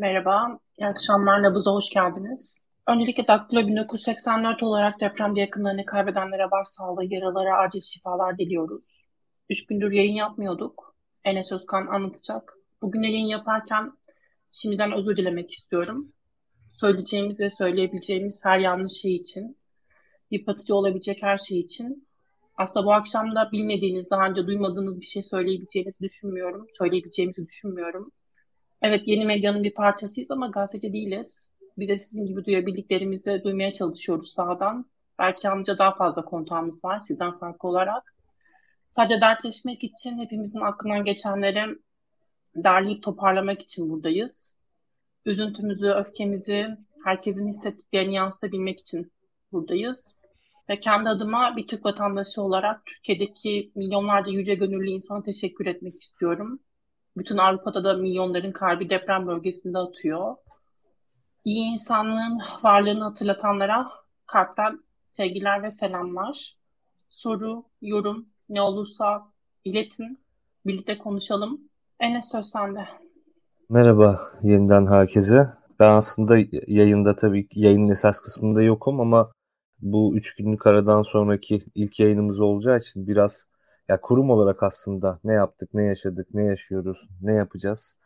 Merhaba, iyi akşamlar. Nabız'a hoş geldiniz. Öncelikle Daktilo 1984 olarak depremde yakınlarını kaybedenlere başsağlığı, yaralara acil şifalar diliyoruz. Üç gündür yayın yapmıyorduk. Enes Özkan anlatacak. Bugün yayın yaparken şimdiden özür dilemek istiyorum. Söyleyeceğimiz ve söyleyebileceğimiz her yanlış şey için, yıpratıcı olabilecek her şey için. Aslında bu akşam da bilmediğiniz, daha önce duymadığınız bir şey söyleyebileceğinizi düşünmüyorum. Söyleyebileceğimizi düşünmüyorum. Evet, yeni medyanın bir parçasıyız ama gazeteci değiliz. Biz de sizin gibi duyabildiklerimizi duymaya çalışıyoruz sahadan. Belki anca daha fazla kontağımız var sizden farklı olarak. Sadece dertleşmek için hepimizin aklından geçenleri derleyip toparlamak için buradayız. Üzüntümüzü, öfkemizi, herkesin hissettiklerini yansıtabilmek için buradayız. Ve kendi adıma bir Türk vatandaşı olarak Türkiye'deki milyonlarca yüce gönüllü insana teşekkür etmek istiyorum. Bütün Avrupa'da da milyonların kalbi deprem bölgesinde atıyor. İyi insanlığın varlığını hatırlatanlara kalpten sevgiler ve selamlar. Soru, yorum ne olursa iletin. Birlikte konuşalım. Enes söz sende. Merhaba yeniden herkese. Ben aslında yayında tabii yayının esas kısmında yokum ama bu üç günlük aradan sonraki ilk yayınımız olacağı için biraz ya kurum olarak aslında ne yaptık, ne yaşadık, ne yaşıyoruz, ne yapacağız?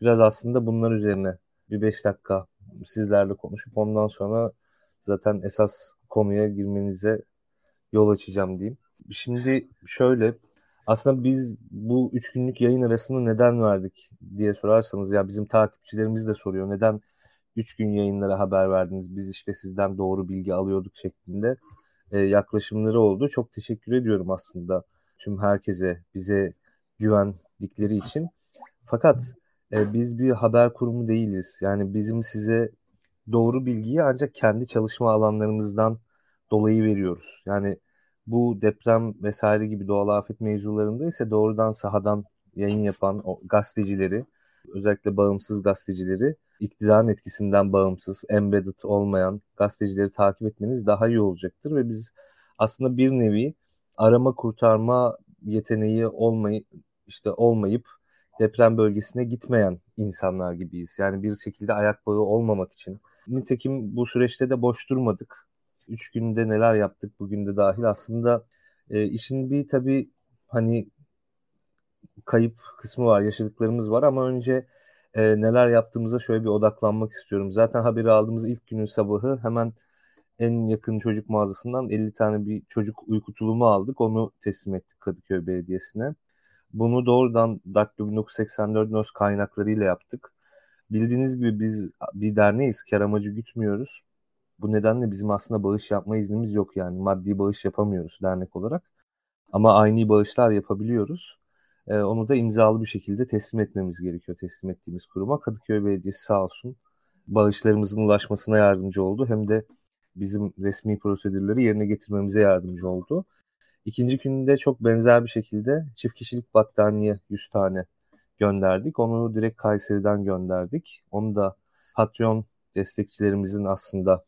Biraz aslında bunlar üzerine bir beş dakika sizlerle konuşup ondan sonra zaten esas konuya girmenize yol açacağım diyeyim. Şimdi şöyle aslında biz bu üç günlük yayın arasını neden verdik diye sorarsanız ya bizim takipçilerimiz de soruyor. Neden üç gün yayınlara haber verdiniz? Biz işte sizden doğru bilgi alıyorduk şeklinde e, yaklaşımları oldu. Çok teşekkür ediyorum aslında tüm herkese bize güvendikleri için. Fakat e, biz bir haber kurumu değiliz. Yani bizim size doğru bilgiyi ancak kendi çalışma alanlarımızdan dolayı veriyoruz. Yani bu deprem vesaire gibi doğal afet mevzularında ise doğrudan sahadan yayın yapan o gazetecileri, özellikle bağımsız gazetecileri, iktidarın etkisinden bağımsız, embedded olmayan gazetecileri takip etmeniz daha iyi olacaktır ve biz aslında bir nevi arama kurtarma yeteneği olmayı işte olmayıp deprem bölgesine gitmeyen insanlar gibiyiz. Yani bir şekilde ayak bağı olmamak için. Nitekim bu süreçte de boş durmadık. Üç günde neler yaptık bugün de dahil. Aslında e, işin bir tabii hani kayıp kısmı var, yaşadıklarımız var ama önce e, neler yaptığımıza şöyle bir odaklanmak istiyorum. Zaten haberi aldığımız ilk günün sabahı hemen en yakın çocuk mağazasından 50 tane bir çocuk uyku tulumu aldık. Onu teslim ettik Kadıköy Belediyesi'ne. Bunu doğrudan Daktilo 1984 NOS kaynaklarıyla yaptık. Bildiğiniz gibi biz bir derneğiz. Kar amacı gütmüyoruz. Bu nedenle bizim aslında bağış yapma iznimiz yok yani. Maddi bağış yapamıyoruz dernek olarak. Ama aynı bağışlar yapabiliyoruz. Ee, onu da imzalı bir şekilde teslim etmemiz gerekiyor teslim ettiğimiz kuruma. Kadıköy Belediyesi sağ olsun bağışlarımızın ulaşmasına yardımcı oldu. Hem de bizim resmi prosedürleri yerine getirmemize yardımcı oldu. İkinci günde çok benzer bir şekilde çift kişilik battaniye 100 tane gönderdik. Onu direkt Kayseri'den gönderdik. Onu da Patreon destekçilerimizin aslında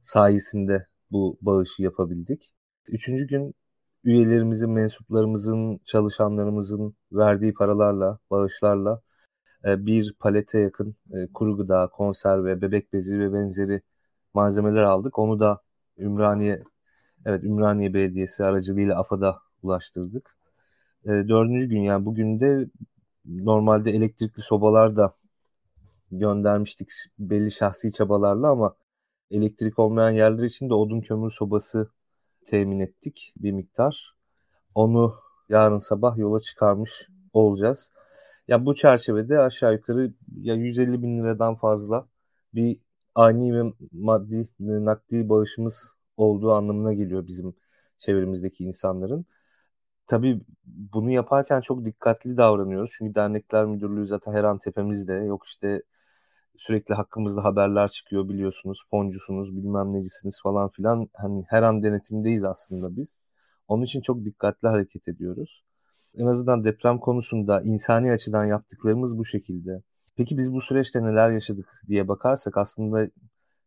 sayesinde bu bağışı yapabildik. Üçüncü gün üyelerimizin, mensuplarımızın, çalışanlarımızın verdiği paralarla, bağışlarla e, bir palete yakın e, kuru gıda, konserve, bebek bezi ve benzeri malzemeler aldık. Onu da Ümraniye evet Ümraniye Belediyesi aracılığıyla AFAD'a ulaştırdık. E, dördüncü gün yani bugün de normalde elektrikli sobalar da göndermiştik belli şahsi çabalarla ama elektrik olmayan yerler için de odun kömür sobası temin ettik bir miktar. Onu yarın sabah yola çıkarmış olacağız. Ya bu çerçevede aşağı yukarı ya 150 bin liradan fazla bir ani ve maddi nakdi bağışımız olduğu anlamına geliyor bizim çevremizdeki insanların. Tabii bunu yaparken çok dikkatli davranıyoruz. Çünkü dernekler müdürlüğü zaten her an tepemizde. Yok işte sürekli hakkımızda haberler çıkıyor biliyorsunuz. Foncusunuz, bilmem necisiniz falan filan. Hani her an denetimdeyiz aslında biz. Onun için çok dikkatli hareket ediyoruz. En azından deprem konusunda insani açıdan yaptıklarımız bu şekilde. Peki biz bu süreçte neler yaşadık diye bakarsak aslında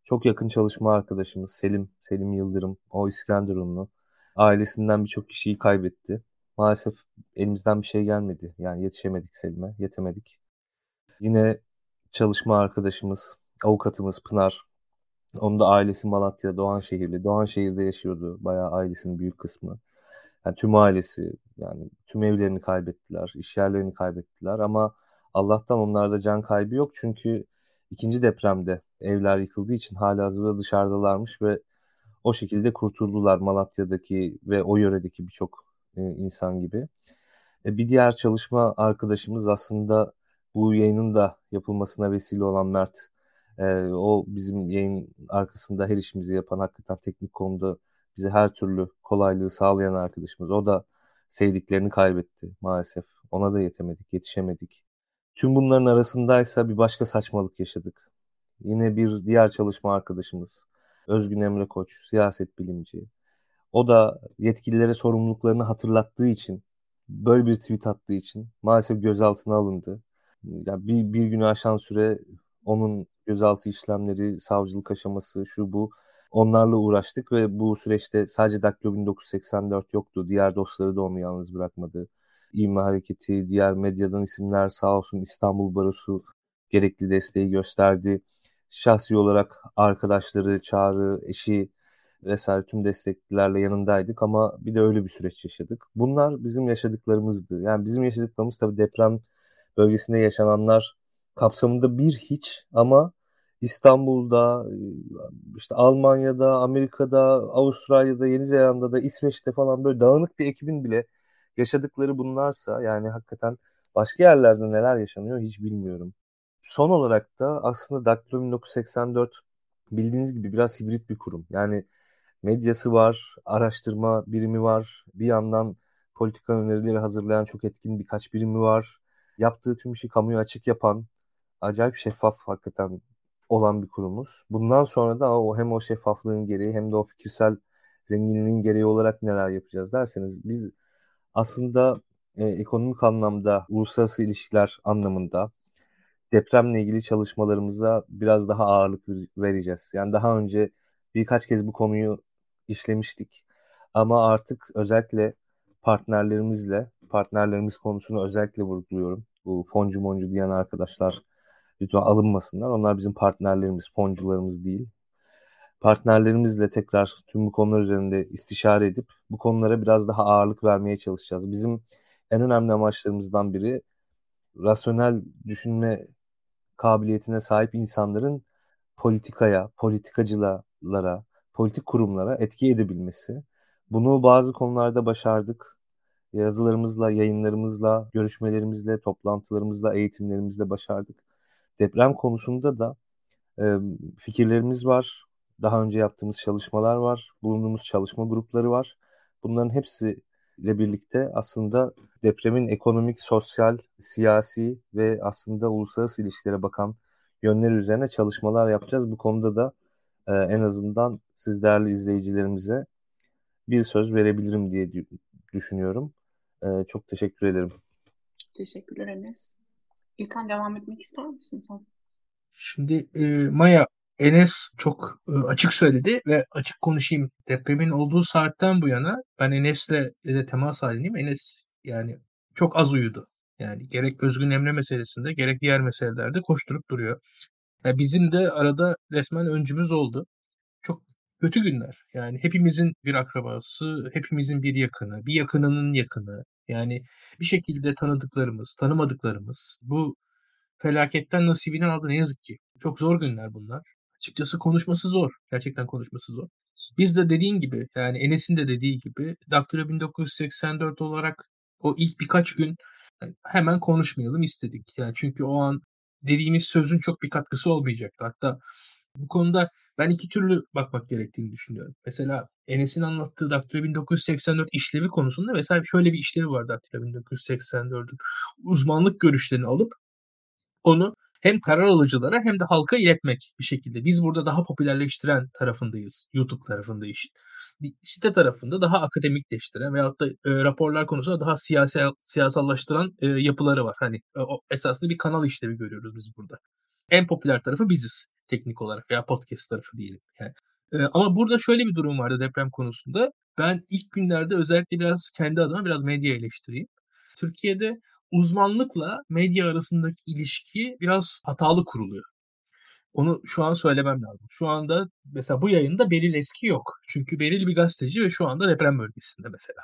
çok yakın çalışma arkadaşımız Selim, Selim Yıldırım, o İskenderunlu. Ailesinden birçok kişiyi kaybetti. Maalesef elimizden bir şey gelmedi. Yani yetişemedik Selim'e, yetemedik. Yine çalışma arkadaşımız, avukatımız Pınar. Onun da ailesi Malatya, Doğanşehirli. Doğanşehir'de yaşıyordu bayağı ailesinin büyük kısmı. Yani tüm ailesi yani tüm evlerini kaybettiler, iş yerlerini kaybettiler ama Allah'tan onlarda can kaybı yok çünkü ikinci depremde evler yıkıldığı için hala hazırda dışarıdalarmış ve o şekilde kurtuldular Malatya'daki ve o yöredeki birçok e, insan gibi. E, bir diğer çalışma arkadaşımız aslında bu yayının da yapılmasına vesile olan Mert. E, o bizim yayın arkasında her işimizi yapan hakikaten teknik konuda bize her türlü kolaylığı sağlayan arkadaşımız. O da sevdiklerini kaybetti maalesef. Ona da yetemedik, yetişemedik. Tüm bunların arasındaysa bir başka saçmalık yaşadık. Yine bir diğer çalışma arkadaşımız Özgün Emre Koç, siyaset bilimci. O da yetkililere sorumluluklarını hatırlattığı için, böyle bir tweet attığı için maalesef gözaltına alındı. Yani bir, bir günü aşan süre onun gözaltı işlemleri, savcılık aşaması, şu bu onlarla uğraştık ve bu süreçte sadece Daktilo 1984 yoktu. Diğer dostları da onu yalnız bırakmadı. İğme Hareketi, diğer medyadan isimler sağ olsun İstanbul Barosu gerekli desteği gösterdi. Şahsi olarak arkadaşları, Çağrı, eşi vesaire tüm desteklerle yanındaydık ama bir de öyle bir süreç yaşadık. Bunlar bizim yaşadıklarımızdı. Yani bizim yaşadıklarımız tabii deprem bölgesinde yaşananlar kapsamında bir hiç ama İstanbul'da, işte Almanya'da, Amerika'da, Avustralya'da, Yeni Zelanda'da, İsveç'te falan böyle dağınık bir ekibin bile yaşadıkları bunlarsa yani hakikaten başka yerlerde neler yaşanıyor hiç bilmiyorum. Son olarak da aslında Daktilo 1984 bildiğiniz gibi biraz hibrit bir kurum. Yani medyası var, araştırma birimi var, bir yandan politika önerileri hazırlayan çok etkin birkaç birimi var. Yaptığı tüm işi kamuya açık yapan, acayip şeffaf hakikaten olan bir kurumuz. Bundan sonra da o hem o şeffaflığın gereği hem de o fikirsel zenginliğin gereği olarak neler yapacağız derseniz biz aslında e, ekonomik anlamda, uluslararası ilişkiler anlamında depremle ilgili çalışmalarımıza biraz daha ağırlık vereceğiz. Yani daha önce birkaç kez bu konuyu işlemiştik. Ama artık özellikle partnerlerimizle, partnerlerimiz konusunu özellikle vurguluyorum. Bu foncu moncu diyen arkadaşlar lütfen alınmasınlar. Onlar bizim partnerlerimiz, foncularımız değil. Partnerlerimizle tekrar tüm bu konular üzerinde istişare edip bu konulara biraz daha ağırlık vermeye çalışacağız. Bizim en önemli amaçlarımızdan biri rasyonel düşünme kabiliyetine sahip insanların politikaya, politikacılara, politik kurumlara etki edebilmesi. Bunu bazı konularda başardık. Yazılarımızla, yayınlarımızla, görüşmelerimizle, toplantılarımızla, eğitimlerimizle başardık. Deprem konusunda da e, fikirlerimiz var. Daha önce yaptığımız çalışmalar var. Bulunduğumuz çalışma grupları var. Bunların hepsi ile birlikte aslında depremin ekonomik, sosyal, siyasi ve aslında uluslararası ilişkilere bakan yönleri üzerine çalışmalar yapacağız. Bu konuda da e, en azından siz değerli izleyicilerimize bir söz verebilirim diye düşünüyorum. E, çok teşekkür ederim. Teşekkürler Enes. İlkan devam etmek ister misin sen? Şimdi e, Maya Enes çok e, açık söyledi ve açık konuşayım. Depremin olduğu saatten bu yana ben Enes'le de temas halindeyim. Enes yani çok az uyudu. Yani gerek Özgün Emre meselesinde gerek diğer meselelerde koşturup duruyor. Yani bizim de arada resmen öncümüz oldu. Çok kötü günler. Yani hepimizin bir akrabası, hepimizin bir yakını, bir yakınının yakını. Yani bir şekilde tanıdıklarımız, tanımadıklarımız bu felaketten nasibini aldı ne yazık ki. Çok zor günler bunlar. Açıkçası konuşması zor. Gerçekten konuşması zor. Biz de dediğin gibi yani Enes'in de dediği gibi Daktilo 1984 olarak o ilk birkaç gün hemen konuşmayalım istedik. Yani çünkü o an dediğimiz sözün çok bir katkısı olmayacaktı. Hatta bu konuda ben iki türlü bakmak gerektiğini düşünüyorum. Mesela Enes'in anlattığı Daktilo 1984 işlevi konusunda mesela şöyle bir işlevi var Daktilo 1984'ün. Uzmanlık görüşlerini alıp onu hem karar alıcılara hem de halka iletmek bir şekilde. Biz burada daha popülerleştiren tarafındayız. YouTube tarafında işin. Site tarafında daha akademikleştiren veyahut da e, raporlar konusunda daha siyasal siyasallaştıran e, yapıları var. Hani e, o, esasında bir kanal işlevi görüyoruz biz burada. En popüler tarafı biziz teknik olarak veya podcast tarafı diyelim. Yani. E, ama burada şöyle bir durum vardı deprem konusunda. Ben ilk günlerde özellikle biraz kendi adıma biraz medya eleştireyim. Türkiye'de uzmanlıkla medya arasındaki ilişki biraz hatalı kuruluyor. Onu şu an söylemem lazım. Şu anda mesela bu yayında Beril Eski yok. Çünkü Beril bir gazeteci ve şu anda deprem bölgesinde mesela.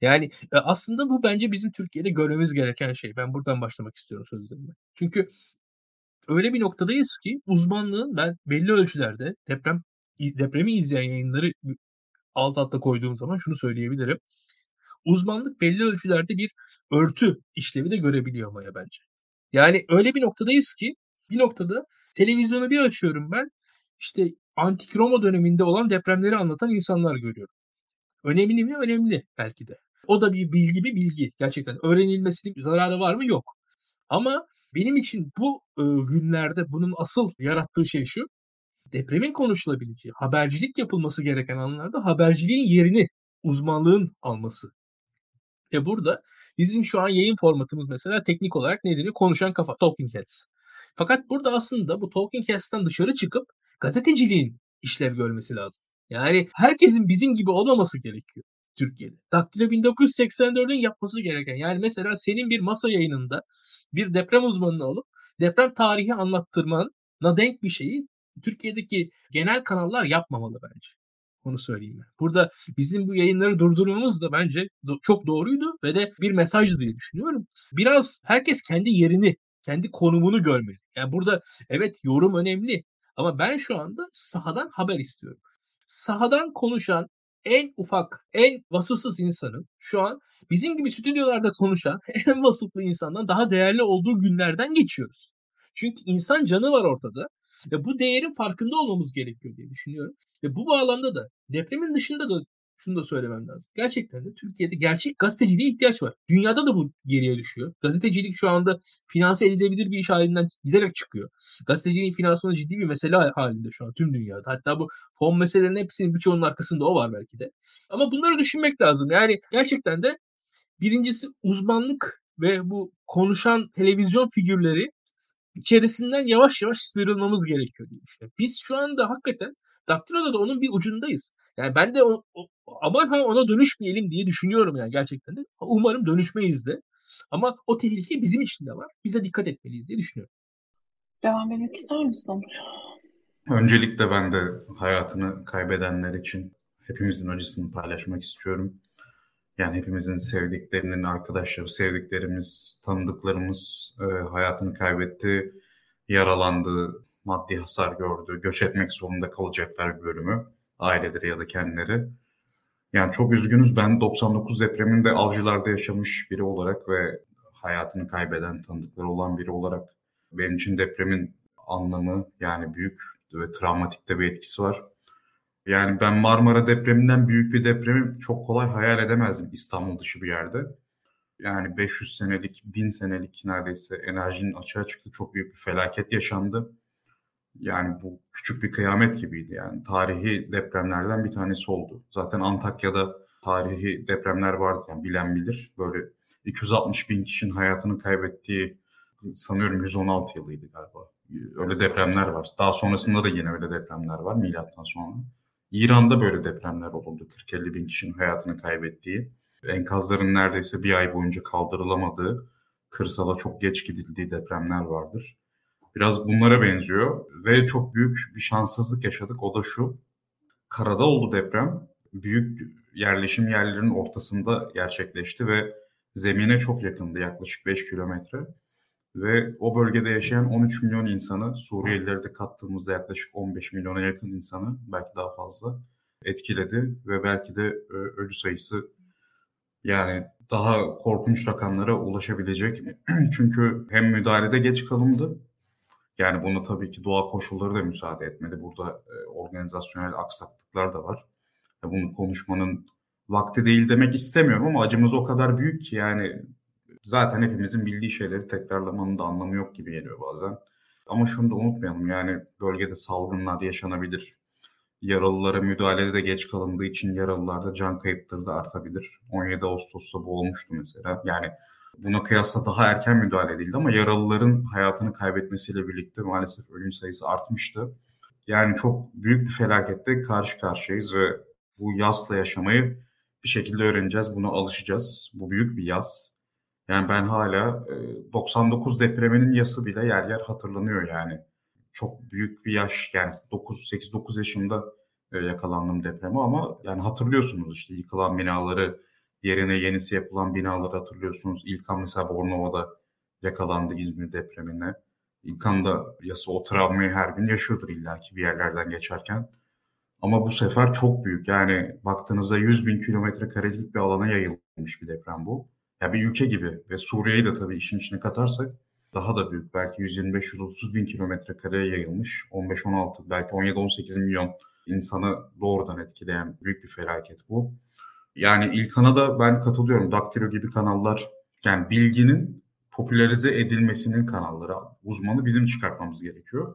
Yani e, aslında bu bence bizim Türkiye'de görmemiz gereken şey. Ben buradan başlamak istiyorum sözlerime. Çünkü öyle bir noktadayız ki uzmanlığın ben belli ölçülerde deprem depremi izleyen yayınları alt alta koyduğum zaman şunu söyleyebilirim. Uzmanlık belli ölçülerde bir örtü işlevi de görebiliyor Maya bence. Yani öyle bir noktadayız ki bir noktada televizyonu bir açıyorum ben işte antik Roma döneminde olan depremleri anlatan insanlar görüyorum. Önemli mi? Önemli belki de. O da bir bilgi bir bilgi gerçekten. Öğrenilmesinin zararı var mı? Yok. Ama benim için bu e, günlerde bunun asıl yarattığı şey şu. Depremin konuşulabileceği, habercilik yapılması gereken alanlarda haberciliğin yerini uzmanlığın alması. Ve burada bizim şu an yayın formatımız mesela teknik olarak ne deniyor? Konuşan kafa, talking heads. Fakat burada aslında bu talking heads'ten dışarı çıkıp gazeteciliğin işlev görmesi lazım. Yani herkesin bizim gibi olmaması gerekiyor. Türkiye'de. Daktilo 1984'ün yapması gereken. Yani mesela senin bir masa yayınında bir deprem uzmanını alıp deprem tarihi anlattırmana denk bir şeyi Türkiye'deki genel kanallar yapmamalı bence. Onu söyleyeyim ben. Burada bizim bu yayınları durdurmamız da bence çok doğruydu ve de bir mesajdı diye düşünüyorum. Biraz herkes kendi yerini, kendi konumunu görmeli. Yani burada evet yorum önemli ama ben şu anda sahadan haber istiyorum. Sahadan konuşan, en ufak, en vasıfsız insanın şu an bizim gibi stüdyolarda konuşan en vasıflı insandan daha değerli olduğu günlerden geçiyoruz. Çünkü insan canı var ortada ve bu değerin farkında olmamız gerekiyor diye düşünüyorum. Ve bu bağlamda da depremin dışında da şunu da söylemem lazım. Gerçekten de Türkiye'de gerçek gazeteciliğe ihtiyaç var. Dünyada da bu geriye düşüyor. Gazetecilik şu anda finanse edilebilir bir iş halinden giderek çıkıyor. Gazeteciliğin finansmanı ciddi bir mesele halinde şu an tüm dünyada. Hatta bu fon meselelerinin hepsinin birçoğunun arkasında o var belki de. Ama bunları düşünmek lazım. Yani gerçekten de birincisi uzmanlık ve bu konuşan televizyon figürleri içerisinden yavaş yavaş sıyrılmamız gerekiyor diye düşünüyorum. Biz şu anda hakikaten Daktilo'da da onun bir ucundayız. Yani ben de o, o, aman ha ona dönüşmeyelim diye düşünüyorum yani gerçekten de. Umarım dönüşmeyiz de. Ama o tehlike bizim için de var. Bize dikkat etmeliyiz diye düşünüyorum. Devam etmek ister misin Onur? Öncelikle ben de hayatını kaybedenler için hepimizin acısını paylaşmak istiyorum. Yani hepimizin sevdiklerinin arkadaşları, sevdiklerimiz, tanıdıklarımız e, hayatını kaybetti, yaralandı, maddi hasar gördü, göç etmek zorunda kalacaklar bir bölümü, aileleri ya da kendileri. Yani çok üzgünüz. Ben 99 depreminde avcılarda yaşamış biri olarak ve hayatını kaybeden tanıdıkları olan biri olarak benim için depremin anlamı yani büyük ve travmatik de bir etkisi var. Yani ben Marmara depreminden büyük bir depremi çok kolay hayal edemezdim İstanbul dışı bir yerde. Yani 500 senelik, 1000 senelik neredeyse enerjinin açığa çıktı. Çok büyük bir felaket yaşandı. Yani bu küçük bir kıyamet gibiydi yani. Tarihi depremlerden bir tanesi oldu. Zaten Antakya'da tarihi depremler vardı yani bilen bilir. Böyle 260 bin kişinin hayatını kaybettiği sanıyorum 116 yılıydı galiba. Öyle depremler var. Daha sonrasında da yine öyle depremler var milattan sonra. İran'da böyle depremler oldu. 40-50 bin kişinin hayatını kaybettiği, enkazların neredeyse bir ay boyunca kaldırılamadığı, kırsala çok geç gidildiği depremler vardır. Biraz bunlara benziyor ve çok büyük bir şanssızlık yaşadık. O da şu, karada oldu deprem. Büyük yerleşim yerlerinin ortasında gerçekleşti ve zemine çok yakındı yaklaşık 5 kilometre. Ve o bölgede yaşayan 13 milyon insanı, Suriyelileri de kattığımızda yaklaşık 15 milyona yakın insanı, belki daha fazla etkiledi. Ve belki de e, ölü sayısı yani daha korkunç rakamlara ulaşabilecek. Çünkü hem müdahalede geç kalındı, yani bunu tabii ki doğa koşulları da müsaade etmedi. Burada e, organizasyonel aksaklıklar da var. Bunu konuşmanın vakti değil demek istemiyorum ama acımız o kadar büyük ki yani zaten hepimizin bildiği şeyleri tekrarlamanın da anlamı yok gibi geliyor bazen. Ama şunu da unutmayalım yani bölgede salgınlar yaşanabilir. Yaralılara müdahalede de geç kalındığı için yaralılarda can kayıpları da artabilir. 17 Ağustos'ta bu olmuştu mesela. Yani buna kıyasla daha erken müdahale edildi ama yaralıların hayatını kaybetmesiyle birlikte maalesef ölüm sayısı artmıştı. Yani çok büyük bir felakette karşı karşıyayız ve bu yasla yaşamayı bir şekilde öğreneceğiz. Buna alışacağız. Bu büyük bir yaz Yani ben hala 99 depreminin yası bile yer yer hatırlanıyor yani. Çok büyük bir yaş yani 9 8 9 yaşımda yakalandım depreme ama yani hatırlıyorsunuz işte yıkılan binaları yerine yenisi yapılan binaları hatırlıyorsunuz. İlkan mesela Bornova'da yakalandı İzmir depremine. İlkan da yasa o travmayı her gün yaşıyordur illaki bir yerlerden geçerken. Ama bu sefer çok büyük. Yani baktığınızda 100 bin kilometre karelik bir alana yayılmış bir deprem bu. Ya bir ülke gibi ve Suriye'yi de tabii işin içine katarsak daha da büyük. Belki 125-130 bin kilometre kareye yayılmış. 15-16 belki 17-18 milyon insanı doğrudan etkileyen büyük bir felaket bu. Yani İlkan'a da ben katılıyorum. Daktilo gibi kanallar yani bilginin popülerize edilmesinin kanalları uzmanı bizim çıkartmamız gerekiyor.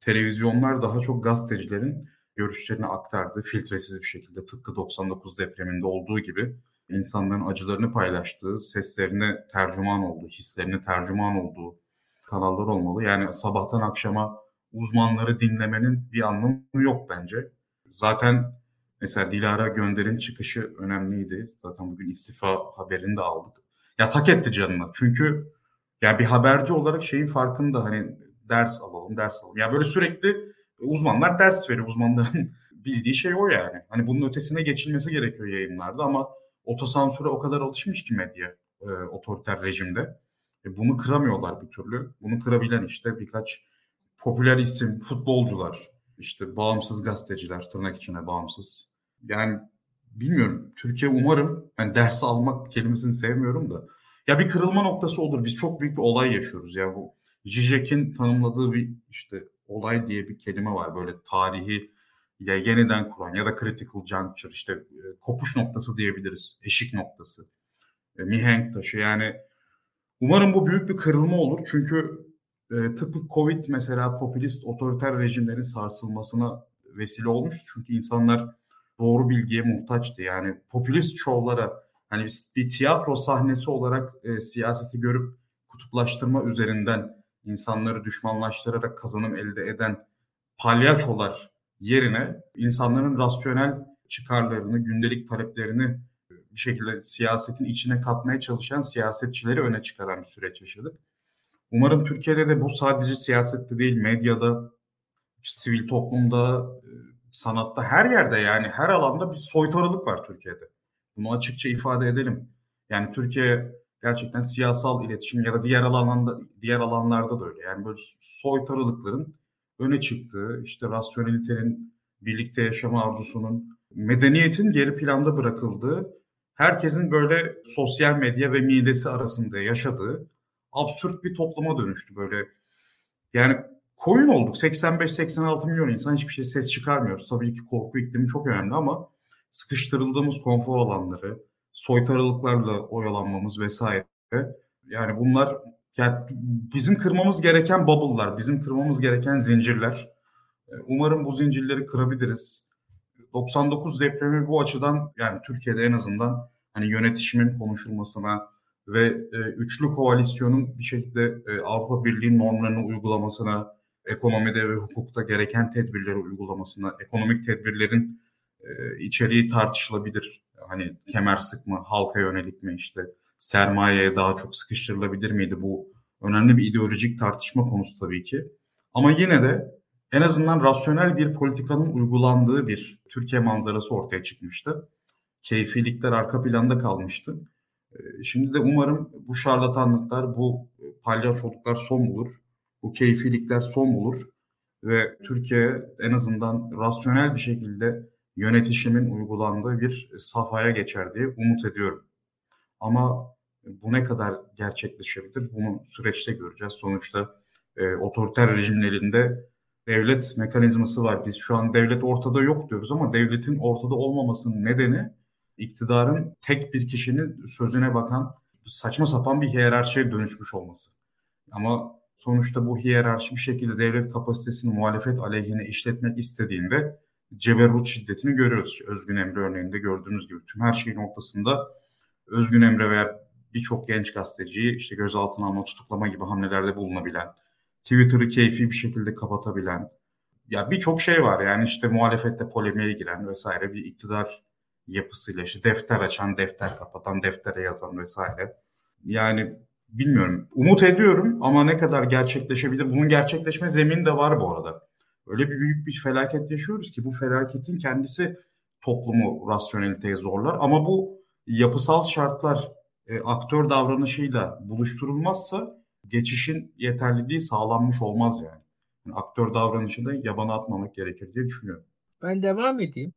Televizyonlar daha çok gazetecilerin görüşlerini aktardı filtresiz bir şekilde tıpkı 99 depreminde olduğu gibi insanların acılarını paylaştığı, seslerini tercüman olduğu, hislerini tercüman olduğu kanallar olmalı. Yani sabahtan akşama uzmanları dinlemenin bir anlamı yok bence. Zaten mesela Dilara Gönder'in çıkışı önemliydi. Zaten bugün istifa haberini de aldık. Ya tak etti canına. Çünkü ya bir haberci olarak şeyin farkında hani ders alalım, ders alalım. Ya böyle sürekli uzmanlar ders veriyor. Uzmanların bildiği şey o yani. Hani bunun ötesine geçilmesi gerekiyor yayınlarda ama otosansüre o kadar alışmış ki medya e, otoriter rejimde. E, bunu kıramıyorlar bir türlü. Bunu kırabilen işte birkaç popüler isim, futbolcular, işte bağımsız gazeteciler, tırnak içine bağımsız. Yani bilmiyorum. Türkiye umarım, ben ders almak kelimesini sevmiyorum da. Ya bir kırılma noktası olur. Biz çok büyük bir olay yaşıyoruz ya bu. Zizek'in tanımladığı bir işte olay diye bir kelime var. Böyle tarihi ya yeniden kuran ya da critical juncture işte e, kopuş noktası diyebiliriz. Eşik noktası. E, mihenk taşı yani umarım bu büyük bir kırılma olur. Çünkü e, tıpkı Covid mesela popülist otoriter rejimlerin sarsılmasına vesile olmuştu. Çünkü insanlar doğru bilgiye muhtaçtı. Yani popülist şovlara hani bir tiyatro sahnesi olarak e, siyaseti görüp kutuplaştırma üzerinden insanları düşmanlaştırarak kazanım elde eden palyaçolar yerine insanların rasyonel çıkarlarını, gündelik taleplerini bir şekilde siyasetin içine katmaya çalışan siyasetçileri öne çıkaran bir süreç yaşadık. Umarım Türkiye'de de bu sadece siyasette değil, medyada, sivil toplumda, e, sanatta, her yerde yani her alanda bir soytarılık var Türkiye'de. Bunu açıkça ifade edelim. Yani Türkiye gerçekten siyasal iletişim ya da diğer alanda diğer alanlarda da öyle. Yani böyle soytarılıkların öne çıktığı, işte rasyonelitenin, birlikte yaşama arzusunun, medeniyetin geri planda bırakıldığı, herkesin böyle sosyal medya ve midesi arasında yaşadığı absürt bir topluma dönüştü böyle. Yani koyun olduk. 85-86 milyon insan hiçbir şey ses çıkarmıyoruz. Tabii ki korku iklimi çok önemli ama sıkıştırıldığımız konfor alanları, soytarılıklarla oyalanmamız vesaire. Yani bunlar yani bizim kırmamız gereken bubble'lar, bizim kırmamız gereken zincirler. Umarım bu zincirleri kırabiliriz. 99 depremi bu açıdan yani Türkiye'de en azından hani yönetişimin konuşulmasına ve e, üçlü koalisyonun bir şekilde e, Avrupa Birliği normlarını uygulamasına, ekonomide ve hukukta gereken tedbirleri uygulamasına, ekonomik tedbirlerin e, içeriği tartışılabilir. Hani kemer sıkma, halka yönelik mi işte sermayeye daha çok sıkıştırılabilir miydi? Bu önemli bir ideolojik tartışma konusu tabii ki. Ama yine de en azından rasyonel bir politikanın uygulandığı bir Türkiye manzarası ortaya çıkmıştı. Keyfilikler arka planda kalmıştı. E, şimdi de umarım bu şarlatanlıklar, bu palyaçoluklar son bulur. Bu keyfilikler son bulur ve Türkiye en azından rasyonel bir şekilde yönetişimin uygulandığı bir safhaya geçer diye umut ediyorum. Ama bu ne kadar gerçekleşebilir bunu süreçte göreceğiz. Sonuçta e, otoriter rejimlerinde devlet mekanizması var. Biz şu an devlet ortada yok diyoruz ama devletin ortada olmamasının nedeni iktidarın tek bir kişinin sözüne bakan saçma sapan bir hiyerarşiye dönüşmüş olması. Ama sonuçta bu hiyerarşi bir şekilde devlet kapasitesini muhalefet aleyhine işletmek istediğinde ceberut şiddetini görüyoruz. Özgün Emre örneğinde gördüğümüz gibi tüm her şeyin ortasında Özgün Emre veya birçok genç gazeteciyi işte gözaltına alma, tutuklama gibi hamlelerde bulunabilen, Twitter'ı keyfi bir şekilde kapatabilen, ya birçok şey var yani işte muhalefette polemiğe giren vesaire bir iktidar yapısıyla işte defter açan, defter kapatan, deftere yazan vesaire. Yani bilmiyorum. Umut ediyorum ama ne kadar gerçekleşebilir? Bunun gerçekleşme zemini de var bu arada. Öyle bir büyük bir felaket yaşıyoruz ki bu felaketin kendisi toplumu rasyoneliteye zorlar. Ama bu yapısal şartlar e, aktör davranışıyla buluşturulmazsa geçişin yeterliliği sağlanmış olmaz yani. yani aktör davranışını yabana atmamak gerekir diye düşünüyorum. Ben devam edeyim.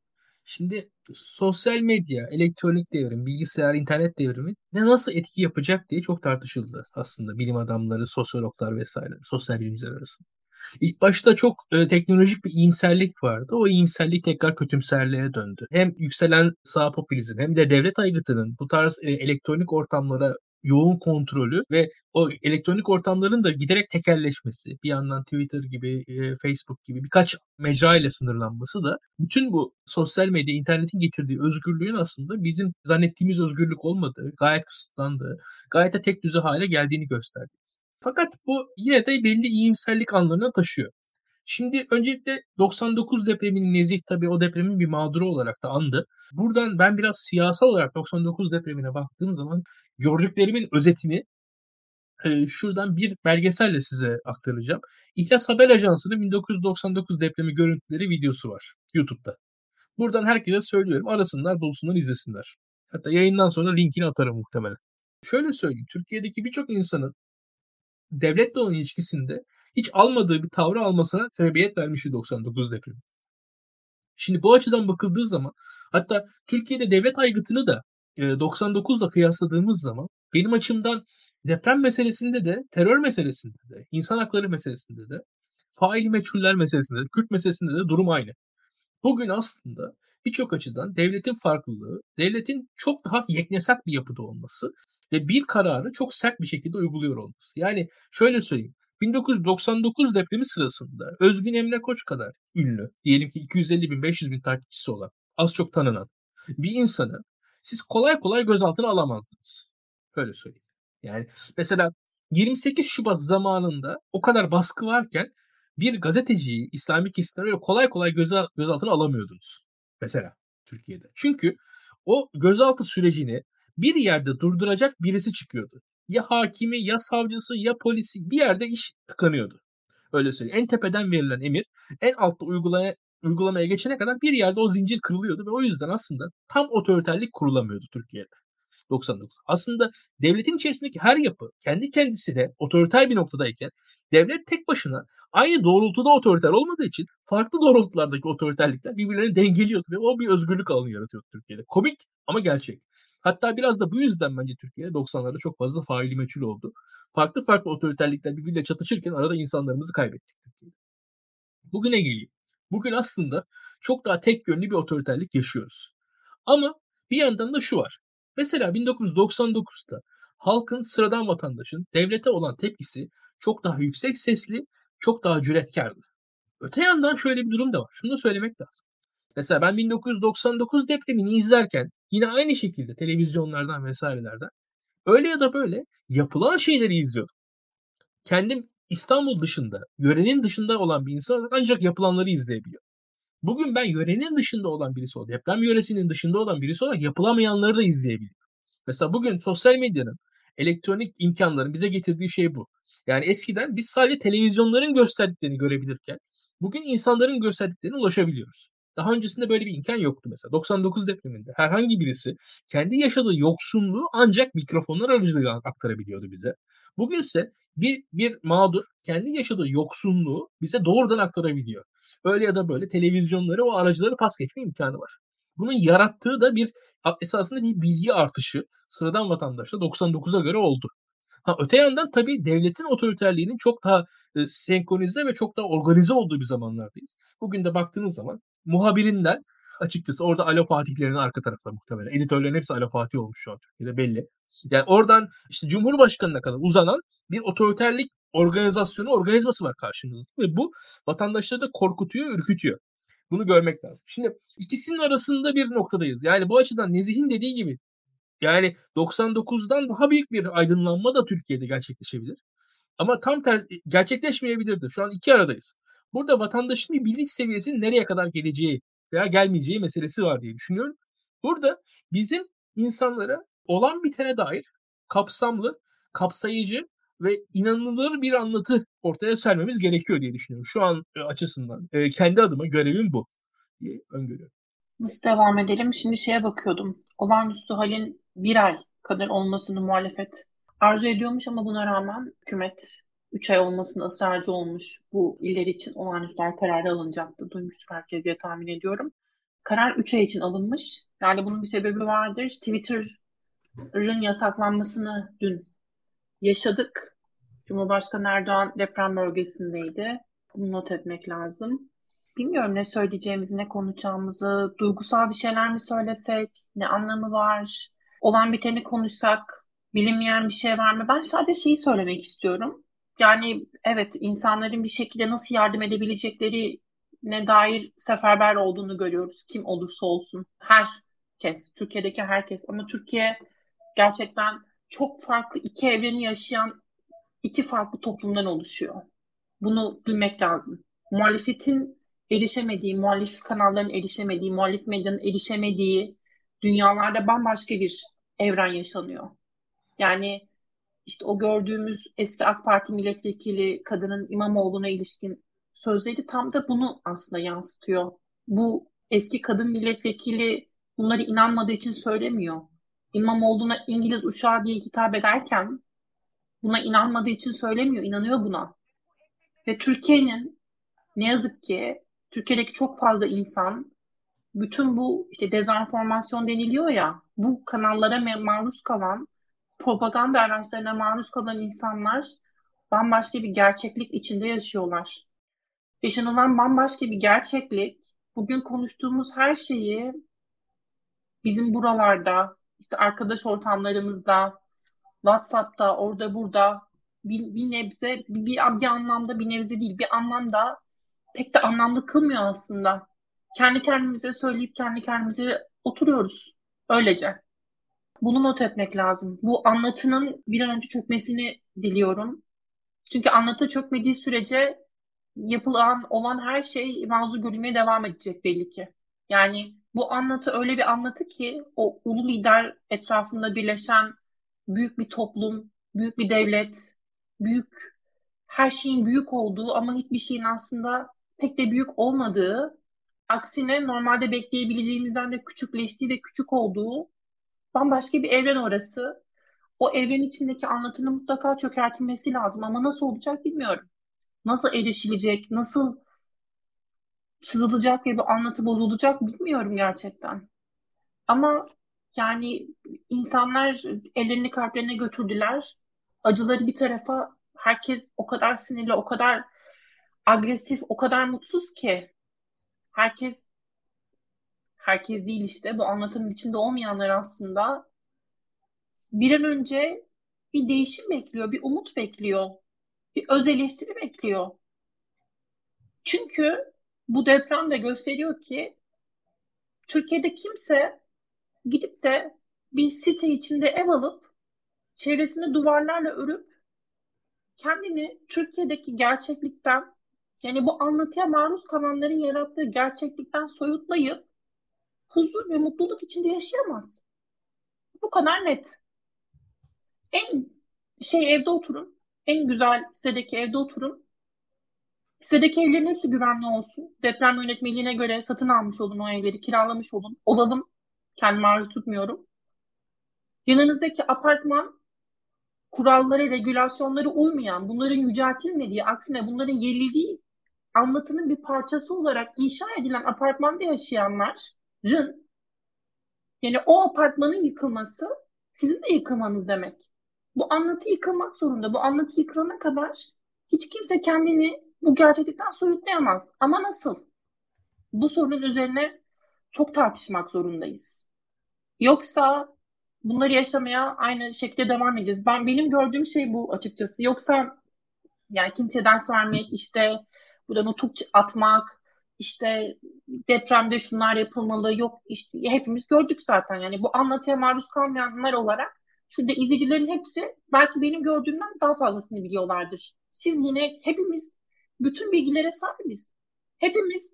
Şimdi sosyal medya, elektronik devrim, bilgisayar, internet devrimi ne nasıl etki yapacak diye çok tartışıldı aslında bilim adamları, sosyologlar vesaire, sosyal bilimciler arasında. İlk başta çok e, teknolojik bir iyimserlik vardı. O iyimserlik tekrar kötümserliğe döndü. Hem yükselen sağ popülizm hem de devlet aygıtının bu tarz e, elektronik ortamlara yoğun kontrolü ve o elektronik ortamların da giderek tekelleşmesi, bir yandan Twitter gibi, e, Facebook gibi birkaç mecra ile sınırlanması da bütün bu sosyal medya, internetin getirdiği özgürlüğün aslında bizim zannettiğimiz özgürlük olmadığı, gayet kısıtlandığı, gayet de tek düze hale geldiğini gösterdi. Fakat bu yine de belli iyimserlik anlamına taşıyor. Şimdi öncelikle 99 depreminin nezih tabii o depremin bir mağduru olarak da andı. Buradan ben biraz siyasal olarak 99 depremine baktığım zaman gördüklerimin özetini e, şuradan bir belgeselle size aktaracağım. İhlas Haber Ajansı'nın 1999 depremi görüntüleri videosu var YouTube'da. Buradan herkese söylüyorum arasınlar bulsunlar izlesinler. Hatta yayından sonra linkini atarım muhtemelen. Şöyle söyleyeyim Türkiye'deki birçok insanın devletle olan ilişkisinde hiç almadığı bir tavrı almasına sebebiyet vermişti 99 depremi. Şimdi bu açıdan bakıldığı zaman hatta Türkiye'de devlet aygıtını da 99'la kıyasladığımız zaman benim açımdan deprem meselesinde de terör meselesinde de insan hakları meselesinde de fail meçhuller meselesinde de Kürt meselesinde de durum aynı. Bugün aslında birçok açıdan devletin farklılığı, devletin çok daha yeknesak bir yapıda olması ve bir kararı çok sert bir şekilde uyguluyor olması. Yani şöyle söyleyeyim. 1999 depremi sırasında Özgün Emre Koç kadar ünlü, diyelim ki 250 bin 500 bin takipçisi olan, az çok tanınan bir insanı siz kolay kolay gözaltına alamazdınız. Öyle söyleyeyim. Yani mesela 28 Şubat zamanında o kadar baskı varken bir gazeteciyi İslami kesimler kolay kolay gözaltına alamıyordunuz. Mesela Türkiye'de. Çünkü o gözaltı sürecini bir yerde durduracak birisi çıkıyordu. Ya hakimi, ya savcısı, ya polisi bir yerde iş tıkanıyordu. Öyle söyleyeyim. En tepeden verilen emir en altta uygulaya, uygulamaya geçene kadar bir yerde o zincir kırılıyordu ve o yüzden aslında tam otoriterlik kurulamıyordu Türkiye'de. 99. Aslında devletin içerisindeki her yapı kendi kendisine otoriter bir noktadayken devlet tek başına aynı doğrultuda otoriter olmadığı için farklı doğrultulardaki otoriterlikler birbirlerini dengeliyordu ve o bir özgürlük alanı yaratıyor Türkiye'de. Komik ama gerçek. Hatta biraz da bu yüzden bence Türkiye'de 90'larda çok fazla faili meçhul oldu. Farklı farklı otoriterlikler birbiriyle çatışırken arada insanlarımızı kaybettik. Bugüne geleyim. Bugün aslında çok daha tek yönlü bir otoriterlik yaşıyoruz. Ama bir yandan da şu var. Mesela 1999'da halkın sıradan vatandaşın devlete olan tepkisi çok daha yüksek sesli, çok daha cüretkardı. Öte yandan şöyle bir durum da var. Şunu da söylemek lazım. Mesela ben 1999 depremini izlerken yine aynı şekilde televizyonlardan vesairelerden öyle ya da böyle yapılan şeyleri izliyordum. Kendim İstanbul dışında, yörenin dışında olan bir insan ancak yapılanları izleyebiliyor. Bugün ben yörenin dışında olan birisi olarak, deprem yöresinin dışında olan birisi olarak yapılamayanları da izleyebiliyorum. Mesela bugün sosyal medyanın, elektronik imkanların bize getirdiği şey bu. Yani eskiden biz sadece televizyonların gösterdiklerini görebilirken bugün insanların gösterdiklerine ulaşabiliyoruz. Daha öncesinde böyle bir imkan yoktu mesela. 99 depreminde herhangi birisi kendi yaşadığı yoksunluğu ancak mikrofonlar aracılığıyla aktarabiliyordu bize. Bugünse bir bir mağdur kendi yaşadığı yoksunluğu bize doğrudan aktarabiliyor. Öyle ya da böyle televizyonları o aracıları pas geçme imkanı var. Bunun yarattığı da bir esasında bir bilgi artışı sıradan vatandaşta 99'a göre oldu. Ha, öte yandan tabii devletin otoriterliğinin çok daha e, senkronize ve çok daha organize olduğu bir zamanlardayız. Bugün de baktığınız zaman muhabirinden açıkçası orada Alo Fatihlerin arka tarafta muhtemelen. Editörlerin hepsi Alo Fatih olmuş şu an Türkiye'de belli. Yani oradan işte Cumhurbaşkanı'na kadar uzanan bir otoriterlik organizasyonu, organizması var karşımızda. Ve bu vatandaşları da korkutuyor, ürkütüyor. Bunu görmek lazım. Şimdi ikisinin arasında bir noktadayız. Yani bu açıdan Nezih'in dediği gibi yani 99'dan daha büyük bir aydınlanma da Türkiye'de gerçekleşebilir. Ama tam tersi gerçekleşmeyebilirdi. Şu an iki aradayız. Burada vatandaşın bir bilinç seviyesinin nereye kadar geleceği veya gelmeyeceği meselesi var diye düşünüyorum. Burada bizim insanlara olan bitene dair kapsamlı, kapsayıcı ve inanılır bir anlatı ortaya sermemiz gerekiyor diye düşünüyorum. Şu an e, açısından. E, kendi adıma görevim bu diye öngörüyorum. Nasıl devam edelim? Şimdi şeye bakıyordum. Olağanüstü halin bir ay kadar olmasını muhalefet arzu ediyormuş ama buna rağmen hükümet 3 ay olmasını ısrarcı olmuş. Bu iller için olağanüstü kararı alınacaktı. Duymuştur herkes diye tahmin ediyorum. Karar 3 ay için alınmış. Yani bunun bir sebebi vardır. Twitter'ın yasaklanmasını dün yaşadık. Cumhurbaşkanı Erdoğan deprem bölgesindeydi. Bunu not etmek lazım. Bilmiyorum ne söyleyeceğimizi, ne konuşacağımızı, duygusal bir şeyler mi söylesek, ne anlamı var, olan biteni konuşsak, bilinmeyen bir şey var mı? Ben sadece şeyi söylemek istiyorum. Yani evet insanların bir şekilde nasıl yardım edebilecekleri ne dair seferber olduğunu görüyoruz. Kim olursa olsun. Herkes. Türkiye'deki herkes. Ama Türkiye gerçekten çok farklı iki evreni yaşayan iki farklı toplumdan oluşuyor. Bunu bilmek lazım. Muhalefetin erişemediği, muhalif kanalların erişemediği, muhalif medyanın erişemediği dünyalarda bambaşka bir evren yaşanıyor. Yani işte o gördüğümüz eski AK Parti milletvekili kadının İmamoğlu'na ilişkin sözleri tam da bunu aslında yansıtıyor. Bu eski kadın milletvekili bunları inanmadığı için söylemiyor. İmamoğlu'na İngiliz uşağı diye hitap ederken buna inanmadığı için söylemiyor, inanıyor buna. Ve Türkiye'nin ne yazık ki Türkiye'deki çok fazla insan bütün bu işte dezenformasyon deniliyor ya bu kanallara maruz kalan propaganda araçlarına maruz kalan insanlar bambaşka bir gerçeklik içinde yaşıyorlar. Yaşanılan bambaşka bir gerçeklik bugün konuştuğumuz her şeyi bizim buralarda işte arkadaş ortamlarımızda WhatsApp'ta orada burada bir, bir nebze bir, bir, bir anlamda bir nebze değil bir anlamda pek de anlamlı kılmıyor aslında. Kendi kendimize söyleyip kendi kendimize oturuyoruz. Öylece. Bunu not etmek lazım. Bu anlatının bir an önce çökmesini diliyorum. Çünkü anlatı çökmediği sürece yapılan olan her şey mazur görülmeye devam edecek belli ki. Yani bu anlatı öyle bir anlatı ki o ulu lider etrafında birleşen büyük bir toplum, büyük bir devlet, büyük her şeyin büyük olduğu ama hiçbir şeyin aslında pek de büyük olmadığı, aksine normalde bekleyebileceğimizden de küçükleştiği ve küçük olduğu bambaşka bir evren orası. O evren içindeki anlatının mutlaka çökertilmesi lazım ama nasıl olacak bilmiyorum. Nasıl erişilecek, nasıl çizilacak ve bu anlatı bozulacak bilmiyorum gerçekten. Ama yani insanlar ellerini kalplerine götürdüler. Acıları bir tarafa herkes o kadar sinirli, o kadar agresif, o kadar mutsuz ki herkes herkes değil işte bu anlatımın içinde olmayanlar aslında bir an önce bir değişim bekliyor, bir umut bekliyor, bir öz eleştiri bekliyor. Çünkü bu deprem de gösteriyor ki Türkiye'de kimse gidip de bir site içinde ev alıp çevresini duvarlarla örüp kendini Türkiye'deki gerçeklikten yani bu anlatıya maruz kalanların yarattığı gerçeklikten soyutlayıp huzur ve mutluluk içinde yaşayamaz. Bu kadar net. En şey evde oturun. En güzel sitedeki evde oturun. Sitedeki evlerin hepsi güvenli olsun. Deprem yönetmeliğine göre satın almış olun o evleri, kiralamış olun. Olalım. Kendimi arzu tutmuyorum. Yanınızdaki apartman kurallara, regülasyonlara uymayan, bunların yüceltilmediği, aksine bunların yerildiği anlatının bir parçası olarak inşa edilen apartmanda yaşayanların yani o apartmanın yıkılması sizin de yıkılmanız demek. Bu anlatı yıkılmak zorunda. Bu anlatı yıkılana kadar hiç kimse kendini bu gerçeklikten soyutlayamaz. Ama nasıl? Bu sorunun üzerine çok tartışmak zorundayız. Yoksa bunları yaşamaya aynı şekilde devam edeceğiz. Ben benim gördüğüm şey bu açıkçası. Yoksa yani kimseye ders vermek, işte buradan nutuk atmak, işte depremde şunlar yapılmalı, yok işte hepimiz gördük zaten. Yani bu anlatıya maruz kalmayanlar olarak şurada izleyicilerin hepsi belki benim gördüğümden daha fazlasını biliyorlardır. Siz yine hepimiz bütün bilgilere sahibiz. Hepimiz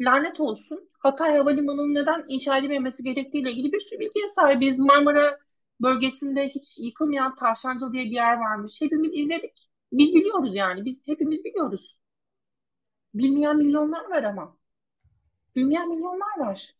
lanet olsun Hatay Havalimanı'nın neden inşa edilmemesi gerektiğiyle ilgili bir sürü bilgiye sahibiz. Marmara bölgesinde hiç yıkılmayan Tavşancıl diye bir yer varmış. Hepimiz izledik. Biz biliyoruz yani. Biz hepimiz biliyoruz. Bilmeyen milyonlar var ama. Bilmeyen milyonlar var.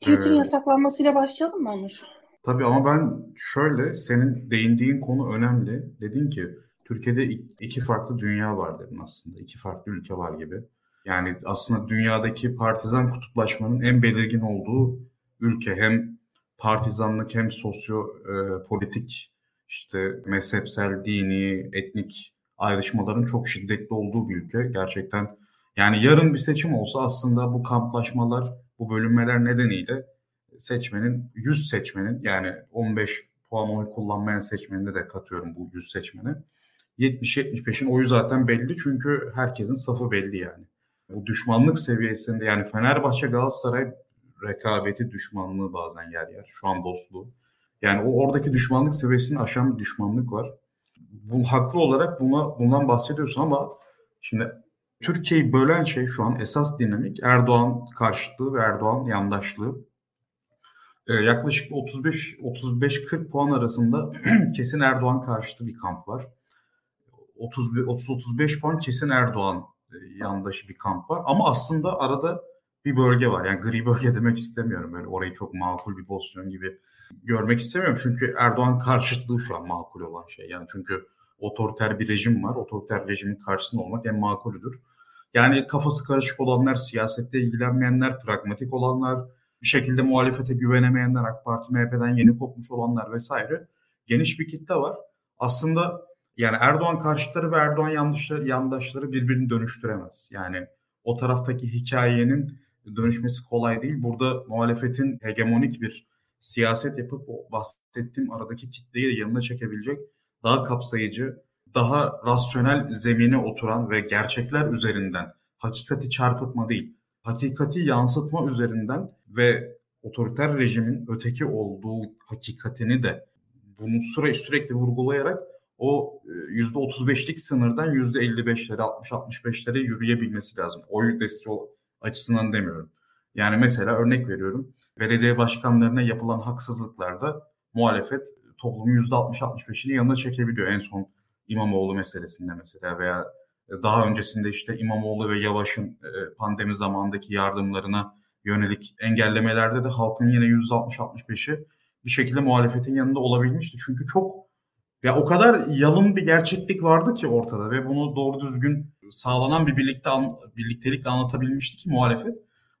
Twitter'ın Ee, yasaklanmasıyla başlayalım mı Onur? tabii ama ben şöyle senin değindiğin konu önemli. Dedin ki Türkiye'de iki farklı dünya var dedin aslında. İki farklı ülke var gibi. Yani aslında dünyadaki partizan kutuplaşmanın en belirgin olduğu ülke hem partizanlık hem sosyo e, politik işte mezhepsel, dini, etnik ayrışmaların çok şiddetli olduğu bir ülke. Gerçekten yani yarın bir seçim olsa aslında bu kamplaşmalar, bu bölünmeler nedeniyle seçmenin 100 seçmenin yani 15 puan oy kullanmayan seçmenini de katıyorum bu 100 seçmene. 70-75'in oyu zaten belli çünkü herkesin safı belli yani. Bu düşmanlık seviyesinde yani Fenerbahçe Galatasaray rekabeti düşmanlığı bazen yer yer. Şu an dostluğu. Yani o oradaki düşmanlık seviyesini aşan bir düşmanlık var. Bu haklı olarak buna bundan bahsediyorsun ama şimdi Türkiye'yi bölen şey şu an esas dinamik Erdoğan karşıtlığı ve Erdoğan yandaşlığı. Ee, yaklaşık 35 35-40 puan arasında kesin Erdoğan karşıtı bir kamp var. 30-35 puan kesin Erdoğan e, yandaşı bir kamp var. Ama aslında arada bir bölge var. Yani gri bölge demek istemiyorum. Böyle orayı çok makul bir pozisyon gibi görmek istemiyorum. Çünkü Erdoğan karşıtlığı şu an makul olan şey. Yani çünkü otoriter bir rejim var. Otoriter rejimin karşısında olmak en makulüdür. Yani kafası karışık olanlar, siyasette ilgilenmeyenler, pragmatik olanlar, bir şekilde muhalefete güvenemeyenler, AK Parti, MHP'den yeni kopmuş olanlar vesaire geniş bir kitle var. Aslında yani Erdoğan karşıtları ve Erdoğan yandaşları, yandaşları birbirini dönüştüremez. Yani o taraftaki hikayenin dönüşmesi kolay değil. Burada muhalefetin hegemonik bir siyaset yapıp bahsettiğim aradaki kitleyi de yanına çekebilecek daha kapsayıcı, daha rasyonel zemine oturan ve gerçekler üzerinden hakikati çarpıtma değil, hakikati yansıtma üzerinden ve otoriter rejimin öteki olduğu hakikatini de bunu sürekli, sürekli vurgulayarak o %35'lik sınırdan %55'lere, 60-65'lere yürüyebilmesi lazım. Oy desteği açısından demiyorum. Yani mesela örnek veriyorum. Belediye başkanlarına yapılan haksızlıklarda muhalefet toplumun %60-65'ini yanına çekebiliyor. En son İmamoğlu meselesinde mesela veya daha öncesinde işte İmamoğlu ve Yavaş'ın pandemi zamandaki yardımlarına yönelik engellemelerde de halkın yine %60-65'i bir şekilde muhalefetin yanında olabilmişti. Çünkü çok ya o kadar yalın bir gerçeklik vardı ki ortada ve bunu doğru düzgün sağlanan bir birlikte birliktelikle anlatabilmişti ki muhalefet.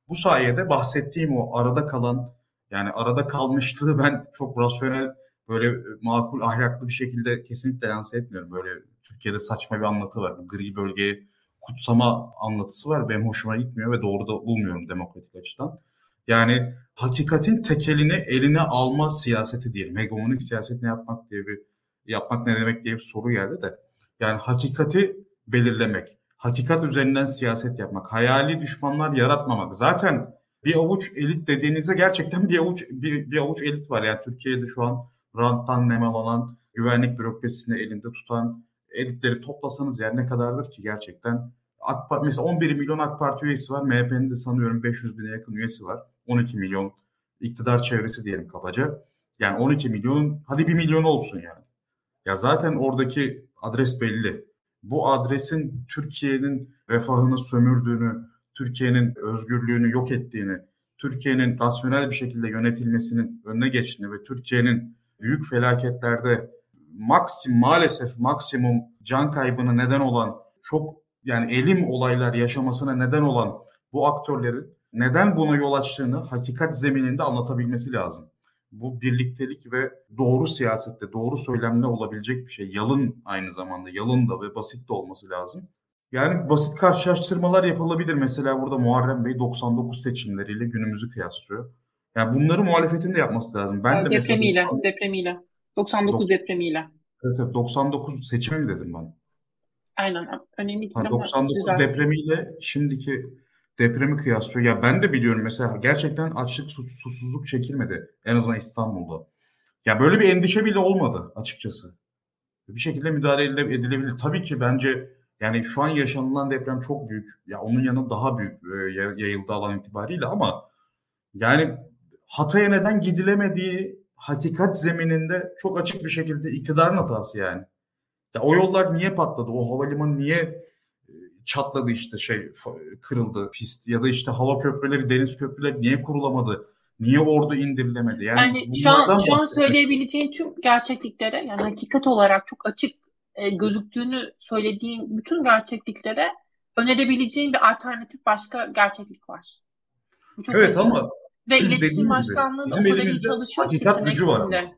Bu sayede bahsettiğim o arada kalan yani arada kalmışlığı ben çok rasyonel böyle makul ahlaklı bir şekilde kesinlikle lanse etmiyorum. Böyle Türkiye'de saçma bir anlatı var. Gri bölgeyi kutsama anlatısı var. Benim hoşuma gitmiyor ve doğru da bulmuyorum demokratik açıdan. Yani hakikatin tekelini eline alma siyaseti diyelim. Hegemonik siyaset ne yapmak diye bir yapmak ne demek diye bir soru geldi de. Yani hakikati belirlemek, hakikat üzerinden siyaset yapmak, hayali düşmanlar yaratmamak. Zaten bir avuç elit dediğinizde gerçekten bir avuç bir, bir avuç elit var. Yani Türkiye'de şu an ranttan nemalanan, güvenlik bürokrasisini elinde tutan elitleri toplasanız yani ne kadardır ki gerçekten AK Parti, mesela 11 milyon AK Parti üyesi var. MHP'nin de sanıyorum 500 bine yakın üyesi var. 12 milyon iktidar çevresi diyelim kabaca. Yani 12 milyonun hadi 1 milyon olsun yani. Ya zaten oradaki adres belli. Bu adresin Türkiye'nin refahını sömürdüğünü, Türkiye'nin özgürlüğünü yok ettiğini, Türkiye'nin rasyonel bir şekilde yönetilmesinin önüne geçtiğini ve Türkiye'nin büyük felaketlerde maksim maalesef maksimum can kaybına neden olan çok yani elim olaylar yaşamasına neden olan bu aktörlerin neden buna yol açtığını hakikat zemininde anlatabilmesi lazım bu birliktelik ve doğru siyasette, doğru söylemle olabilecek bir şey. Yalın aynı zamanda, yalın da ve basit de olması lazım. Yani basit karşılaştırmalar yapılabilir. Mesela burada Muharrem Bey 99 seçimleriyle günümüzü kıyaslıyor. Yani bunları muhalefetin de yapması lazım. Ben de depremiyle, mesela... depremiyle. 99 depremiyle. Evet, evet 99 seçimi mi dedim ben? Aynen. Önemli değil yani 99 güzel. depremiyle şimdiki depremi kıyaslıyor. Ya ben de biliyorum mesela gerçekten açlık, susuzluk çekilmedi. En azından İstanbul'da. Ya böyle bir endişe bile olmadı açıkçası. Bir şekilde müdahale edilebilir. Tabii ki bence yani şu an yaşanılan deprem çok büyük. Ya onun yanı daha büyük e, yayıldı alan itibariyle ama yani Hatay'a neden gidilemediği hakikat zemininde çok açık bir şekilde iktidarın hatası yani. Ya o yollar niye patladı? O havalimanı niye e, çatladı işte şey kırıldı pist ya da işte hava köprüleri, deniz köprüleri niye kurulamadı? Niye ordu indirilemedi? Yani, yani şu an şu an söyleyebileceğin tüm gerçekliklere yani hakikat olarak çok açık e, gözüktüğünü söylediğin bütün gerçekliklere önerebileceğin bir alternatif başka gerçeklik var. Bu çok evet önemli. ama ve iletişim başkanlığı o kadar iyi çalışıyor ki gücü var ama.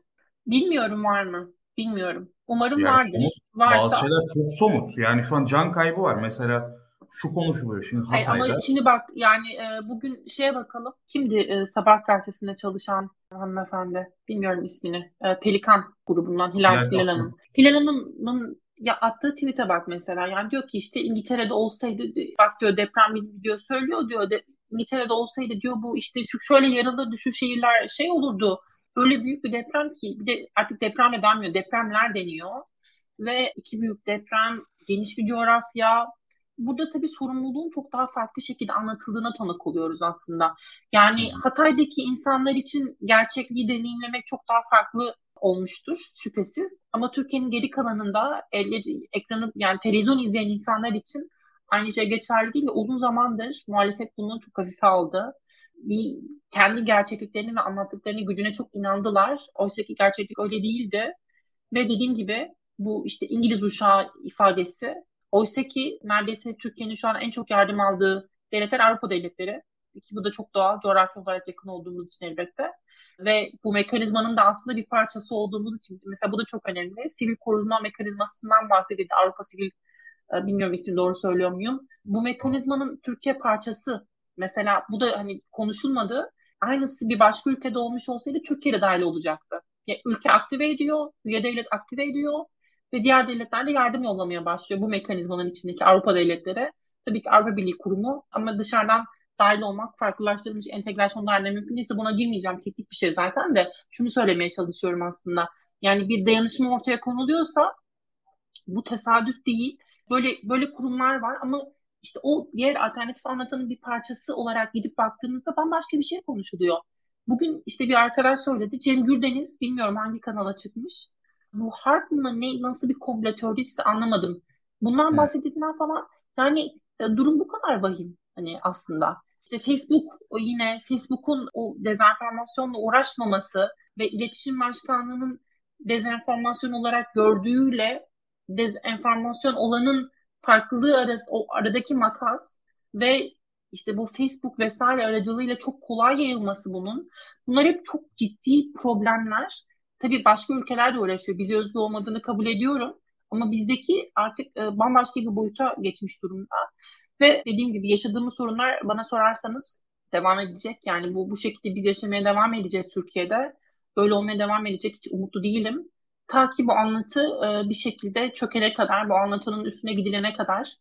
Bilmiyorum var mı? Bilmiyorum. Umarım yani vardır. Somut, Varsa... Bazı şeyler çok somut. Yani şu an can kaybı var. Mesela şu konuşuluyor şimdi Hatay'da. Hayır, ama şimdi bak yani e, bugün şeye bakalım. Kimdi e, Sabah gazetesinde çalışan hanımefendi? Bilmiyorum ismini. E, Pelikan grubundan Hilal, Hilal Hanım. Hilal Hanım'ın ya attığı tweet'e bak mesela. Yani diyor ki işte İngiltere'de olsaydı bak diyor deprem diyor söylüyor diyor. De, İngiltere'de olsaydı diyor bu işte şu şöyle yarılırdı şu şehirler şey olurdu. Öyle büyük bir deprem ki bir de artık deprem de denmiyor depremler deniyor. Ve iki büyük deprem, geniş bir coğrafya. Burada tabii sorumluluğun çok daha farklı şekilde anlatıldığına tanık oluyoruz aslında. Yani Hatay'daki insanlar için gerçekliği deneyimlemek çok daha farklı olmuştur şüphesiz. Ama Türkiye'nin geri kalanında elleri, ekranı yani televizyon izleyen insanlar için aynı şey geçerli değil ve uzun zamandır muhalefet bunu çok hafife aldı. Bir kendi gerçekliklerini ve anlattıklarını gücüne çok inandılar. Oysa ki gerçeklik öyle değildi. Ve dediğim gibi bu işte İngiliz uşağı ifadesi. Oysa ki neredeyse Türkiye'nin şu an en çok yardım aldığı devletler Avrupa devletleri. Ki bu da çok doğal, coğrafi olarak yakın olduğumuz için elbette. Ve bu mekanizmanın da aslında bir parçası olduğumuz için mesela bu da çok önemli. Sivil koruma mekanizmasından bahsedildi. Avrupa Sivil bilmiyorum ismini doğru söylüyor muyum? Bu mekanizmanın Türkiye parçası. Mesela bu da hani konuşulmadı. Aynısı bir başka ülkede olmuş olsaydı Türkiye'de dahil olacaktı. Ya, ülke aktive ediyor, üye devlet aktive ediyor ve diğer devletler de yardım yollamaya başlıyor bu mekanizmanın içindeki Avrupa devletleri. Tabii ki Avrupa Birliği Kurumu ama dışarıdan dahil olmak farklılaştırılmış entegrasyon dahilinde mümkün değilse buna girmeyeceğim. Teknik bir şey zaten de şunu söylemeye çalışıyorum aslında. Yani bir dayanışma ortaya konuluyorsa bu tesadüf değil. Böyle böyle kurumlar var ama işte o diğer alternatif anlatanın bir parçası olarak gidip baktığınızda bambaşka bir şey konuşuluyor. Bugün işte bir arkadaş söyledi. Cem Gürdeniz bilmiyorum hangi kanala çıkmış. Bu harp mı ne nasıl bir komplo teorisi anlamadım. Bundan evet. bahsedildiğinden falan yani e, durum bu kadar vahim hani aslında. İşte Facebook o yine Facebook'un o dezenformasyonla uğraşmaması ve iletişim başkanlığının dezenformasyon olarak gördüğüyle dezenformasyon olanın farklılığı arası, o aradaki makas ve işte bu Facebook vesaire aracılığıyla çok kolay yayılması bunun. Bunlar hep çok ciddi problemler. Tabii başka ülkeler de uğraşıyor. Bize özgü olmadığını kabul ediyorum. Ama bizdeki artık e, bambaşka bir boyuta geçmiş durumda. Ve dediğim gibi yaşadığımız sorunlar bana sorarsanız devam edecek. Yani bu bu şekilde biz yaşamaya devam edeceğiz Türkiye'de. Böyle olmaya devam edecek hiç umutlu değilim. Ta ki bu anlatı e, bir şekilde çökene kadar, bu anlatının üstüne gidilene kadar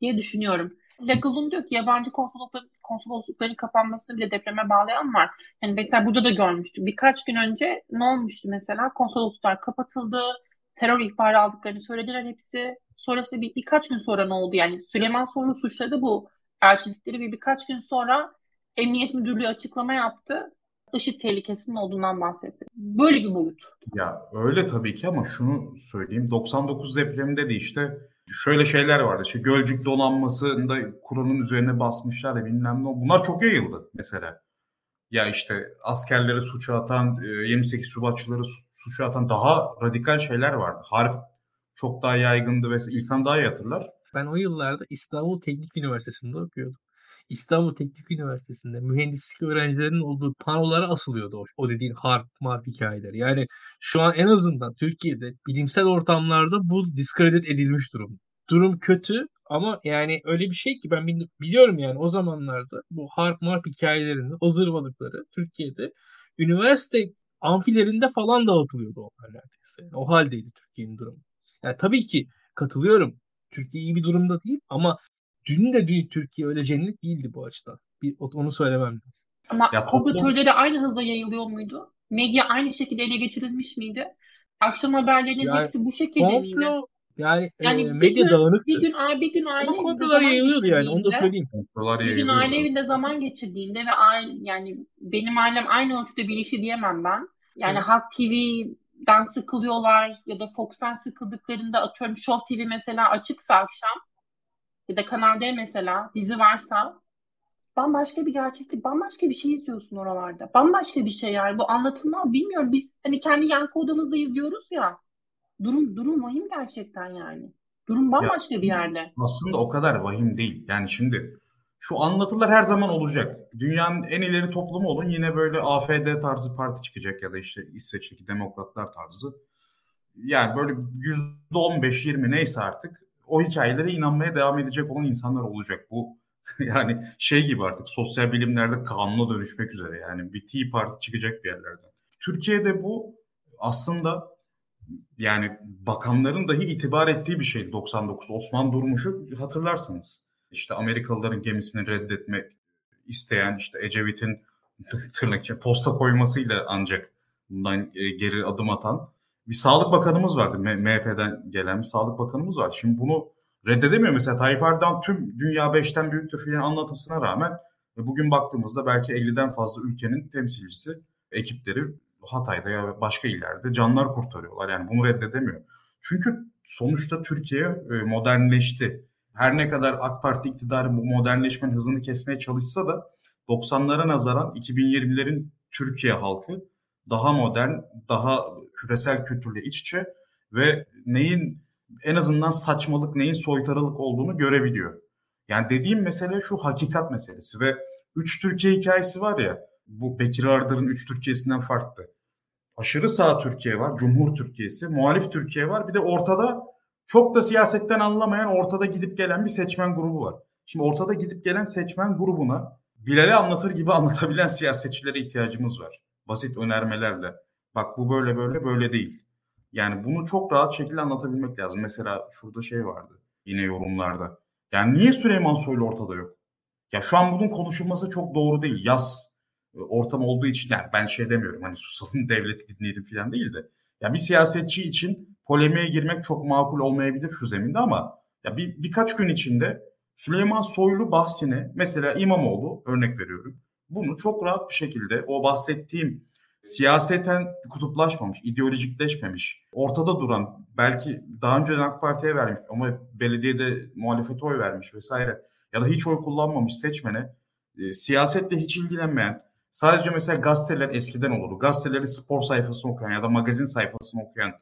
diye düşünüyorum. Legal'un diyor ki yabancı konsoloslukların, konsoloslukların kapanmasını bile depreme bağlayan var. Yani mesela burada da görmüştük. Birkaç gün önce ne olmuştu mesela? Konsolosluklar kapatıldı. Terör ihbarı aldıklarını söylediler hepsi. Sonrasında bir, birkaç gün sonra ne oldu? Yani Süleyman Soylu suçladı bu elçilikleri ve birkaç gün sonra Emniyet Müdürlüğü açıklama yaptı. IŞİD tehlikesinin olduğundan bahsetti. Böyle bir boyut. Ya öyle tabii ki ama şunu söyleyeyim. 99 depreminde de işte şöyle şeyler vardı. İşte Gölcük donanmasında Kur'an'ın üzerine basmışlar da bilmem ne. Bunlar çok yayıldı mesela. Ya işte askerleri suça atan, 28 e, Şubatçıları suça atan daha radikal şeyler vardı. Harp çok daha yaygındı ve İlkan daha iyi hatırlar. Ben o yıllarda İstanbul Teknik Üniversitesi'nde okuyordum. İstanbul Teknik Üniversitesi'nde mühendislik öğrencilerinin olduğu panolara asılıyordu o, o dediğin harp marp hikayeler. Yani şu an en azından Türkiye'de bilimsel ortamlarda bu diskredit edilmiş durum. Durum kötü ama yani öyle bir şey ki ben biliyorum yani o zamanlarda bu harp marp hikayelerinde o zırvalıkları Türkiye'de üniversite amfilerinde falan dağıtılıyordu onlar neredeyse. Yani o haldeydi Türkiye'nin durumu. Yani tabii ki katılıyorum. Türkiye iyi bir durumda değil ama dün de dün Türkiye öyle cennet değildi bu açıdan. Bir, onu söylemem lazım. Ama ya, komplo aynı hızla yayılıyor muydu? Medya aynı şekilde ele geçirilmiş miydi? Akşam haberlerinin yani, hepsi bu şekilde komplo, miydi? Yani, yani e, medya gün, dağınıktı. Bir gün, bir gün aile Ama komplolar yayılıyordu yani onu da söyleyeyim. Komplolar bir gün aile evinde zaman geçirdiğinde ve aile, yani benim ailem aynı ölçüde bilinçli diyemem ben. Yani Halk TV'den sıkılıyorlar ya da Fox'tan sıkıldıklarında atıyorum Show TV mesela açıksa akşam ya da Kanal D mesela dizi varsa bambaşka bir gerçeklik, bambaşka bir şey izliyorsun oralarda. Bambaşka bir şey yani. Bu anlatılma bilmiyorum. Biz hani kendi yankı odamızda izliyoruz ya. Durum durum vahim gerçekten yani. Durum bambaşka ya, bir yerde. Aslında o kadar vahim değil. Yani şimdi şu anlatılar her zaman olacak. Dünyanın en ileri toplumu olun yine böyle AFD tarzı parti çıkacak ya da işte İsveç'teki demokratlar tarzı. Yani böyle %15-20 neyse artık o hikayelere inanmaya devam edecek olan insanlar olacak. Bu yani şey gibi artık sosyal bilimlerde kanuna dönüşmek üzere yani bir Tea Parti çıkacak bir yerlerden. Türkiye'de bu aslında yani bakanların dahi itibar ettiği bir şey 99 Osman Durmuş'u hatırlarsınız. İşte Amerikalıların gemisini reddetmek isteyen işte Ecevit'in tırnak posta koymasıyla ancak bundan e, geri adım atan bir sağlık bakanımız vardı. MHP'den gelen bir sağlık bakanımız var. Şimdi bunu reddedemiyor. Mesela Tayyip Erdoğan tüm dünya beşten büyüktür filan anlatısına rağmen e, bugün baktığımızda belki 50'den fazla ülkenin temsilcisi, ekipleri Hatay'da ya başka illerde canlar kurtarıyorlar. Yani bunu reddedemiyor. Çünkü sonuçta Türkiye e, modernleşti. Her ne kadar AK Parti iktidarı bu modernleşmenin hızını kesmeye çalışsa da 90'lara nazaran 2020'lerin Türkiye halkı daha modern, daha küresel kültürle iç içe ve neyin en azından saçmalık neyin soytarılık olduğunu görebiliyor. Yani dediğim mesele şu hakikat meselesi ve üç Türkiye hikayesi var ya bu Bekir Ardır'ın üç Türkiye'sinden farklı. Aşırı sağ Türkiye var, Cumhur Türkiye'si, muhalif Türkiye var. Bir de ortada çok da siyasetten anlamayan ortada gidip gelen bir seçmen grubu var. Şimdi ortada gidip gelen seçmen grubuna Bilal'e anlatır gibi anlatabilen siyasetçilere ihtiyacımız var. Basit önermelerle. Bak bu böyle böyle böyle değil. Yani bunu çok rahat şekilde anlatabilmek lazım. Mesela şurada şey vardı yine yorumlarda. Yani niye Süleyman Soylu ortada yok? Ya şu an bunun konuşulması çok doğru değil. Yaz e, ortam olduğu için yani ben şey demiyorum hani susalım devleti dinleyelim falan değil de. Ya bir siyasetçi için polemiğe girmek çok makul olmayabilir şu zeminde ama ya bir birkaç gün içinde Süleyman Soylu bahsine mesela İmamoğlu örnek veriyorum. Bunu çok rahat bir şekilde o bahsettiğim siyaseten kutuplaşmamış, ideolojikleşmemiş, ortada duran, belki daha önce AK Parti'ye vermiş ama belediyede muhalefete oy vermiş vesaire ya da hiç oy kullanmamış seçmene, e, siyasetle hiç ilgilenmeyen, sadece mesela gazeteler eskiden olurdu. Gazeteleri spor sayfasını okuyan ya da magazin sayfasını okuyan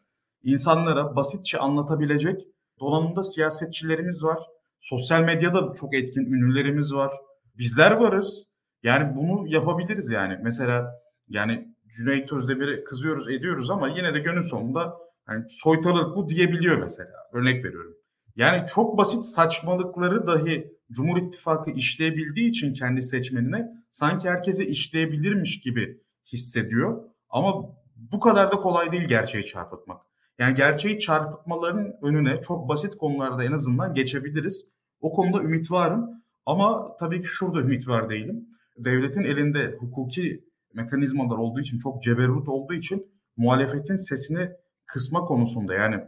insanlara basitçe anlatabilecek donanımda siyasetçilerimiz var. Sosyal medyada çok etkin ünlülerimiz var. Bizler varız. Yani bunu yapabiliriz yani. Mesela yani Cüneyt Özdemir'e kızıyoruz ediyoruz ama yine de günün sonunda hani soytarılık bu diyebiliyor mesela. Örnek veriyorum. Yani çok basit saçmalıkları dahi Cumhur İttifakı işleyebildiği için kendi seçmenine sanki herkese işleyebilirmiş gibi hissediyor. Ama bu kadar da kolay değil gerçeği çarpıtmak. Yani gerçeği çarpıtmaların önüne çok basit konularda en azından geçebiliriz. O konuda ümit varım. Ama tabii ki şurada ümit var değilim. Devletin elinde hukuki mekanizmalar olduğu için, çok ceberut olduğu için muhalefetin sesini kısma konusunda yani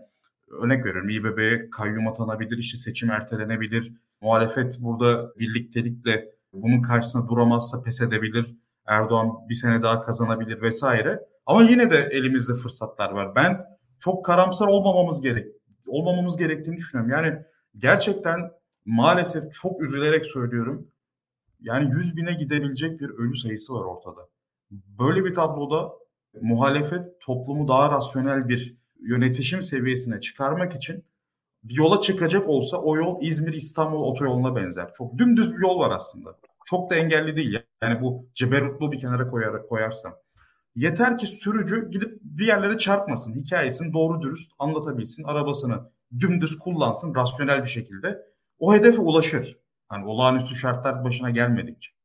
örnek veriyorum İBB'ye kayyum atanabilir, işte seçim ertelenebilir. Muhalefet burada birliktelikle bunun karşısında duramazsa pes edebilir. Erdoğan bir sene daha kazanabilir vesaire. Ama yine de elimizde fırsatlar var. Ben çok karamsar olmamamız gerek olmamamız gerektiğini düşünüyorum. Yani gerçekten maalesef çok üzülerek söylüyorum. Yani 100 bine gidebilecek bir ölü sayısı var ortada. Böyle bir tabloda muhalefet toplumu daha rasyonel bir yönetişim seviyesine çıkarmak için bir yola çıkacak olsa o yol İzmir-İstanbul otoyoluna benzer. Çok dümdüz bir yol var aslında. Çok da engelli değil. Yani bu ceberutlu bir kenara koyar, koyarsam. Yeter ki sürücü gidip bir yerlere çarpmasın. Hikayesini doğru dürüst anlatabilsin. Arabasını dümdüz kullansın rasyonel bir şekilde. O hedefe ulaşır. Hani olağanüstü şartlar başına gelmedikçe.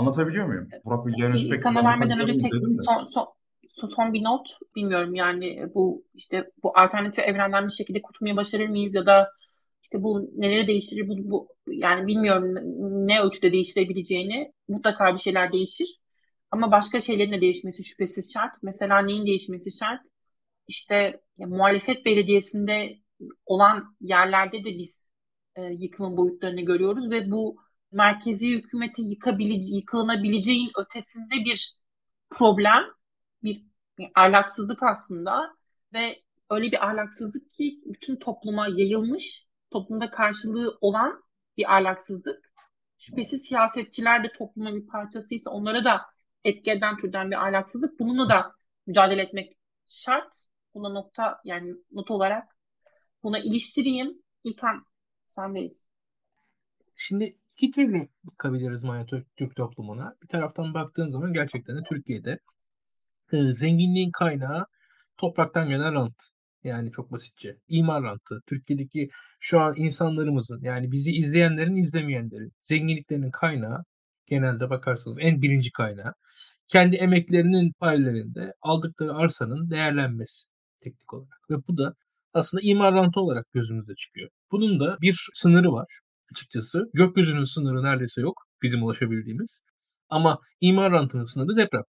Anlatabiliyor muyum? Burak Bilgehan Özbek. İlk vermeden önce tek son, son, son bir not bilmiyorum yani bu işte bu alternatif evrenden bir şekilde kurtulmayı başarır mıyız ya da işte bu neleri değiştirir bu, bu yani bilmiyorum ne ölçüde değiştirebileceğini mutlaka bir şeyler değişir ama başka şeylerin de değişmesi şüphesiz şart. Mesela neyin değişmesi şart? İşte ya, muhalefet belediyesinde olan yerlerde de biz e, yıkımın boyutlarını görüyoruz ve bu merkezi hükümete yıkabile, yıkılabileceğin ötesinde bir problem, bir Yani ahlaksızlık aslında ve öyle bir ahlaksızlık ki bütün topluma yayılmış, toplumda karşılığı olan bir ahlaksızlık. Şüphesiz siyasetçiler de toplumun bir parçasıysa onlara da etki eden türden bir ahlaksızlık. Bununla da mücadele etmek şart. Buna nokta yani not olarak buna iliştireyim. İlkan sendeyiz. Şimdi iki türlü bakabiliriz Türk toplumuna. Bir taraftan baktığın zaman gerçekten de Türkiye'de e, zenginliğin kaynağı topraktan gelen rant. Yani çok basitçe. İmar rantı. Türkiye'deki şu an insanlarımızın yani bizi izleyenlerin izlemeyenlerin zenginliklerinin kaynağı genelde bakarsanız en birinci kaynağı kendi emeklerinin paylarında aldıkları arsanın değerlenmesi teknik olarak. Ve bu da aslında imar rantı olarak gözümüzde çıkıyor. Bunun da bir sınırı var açıkçası. Gökyüzünün sınırı neredeyse yok bizim ulaşabildiğimiz. Ama imar rantının sınırı deprem.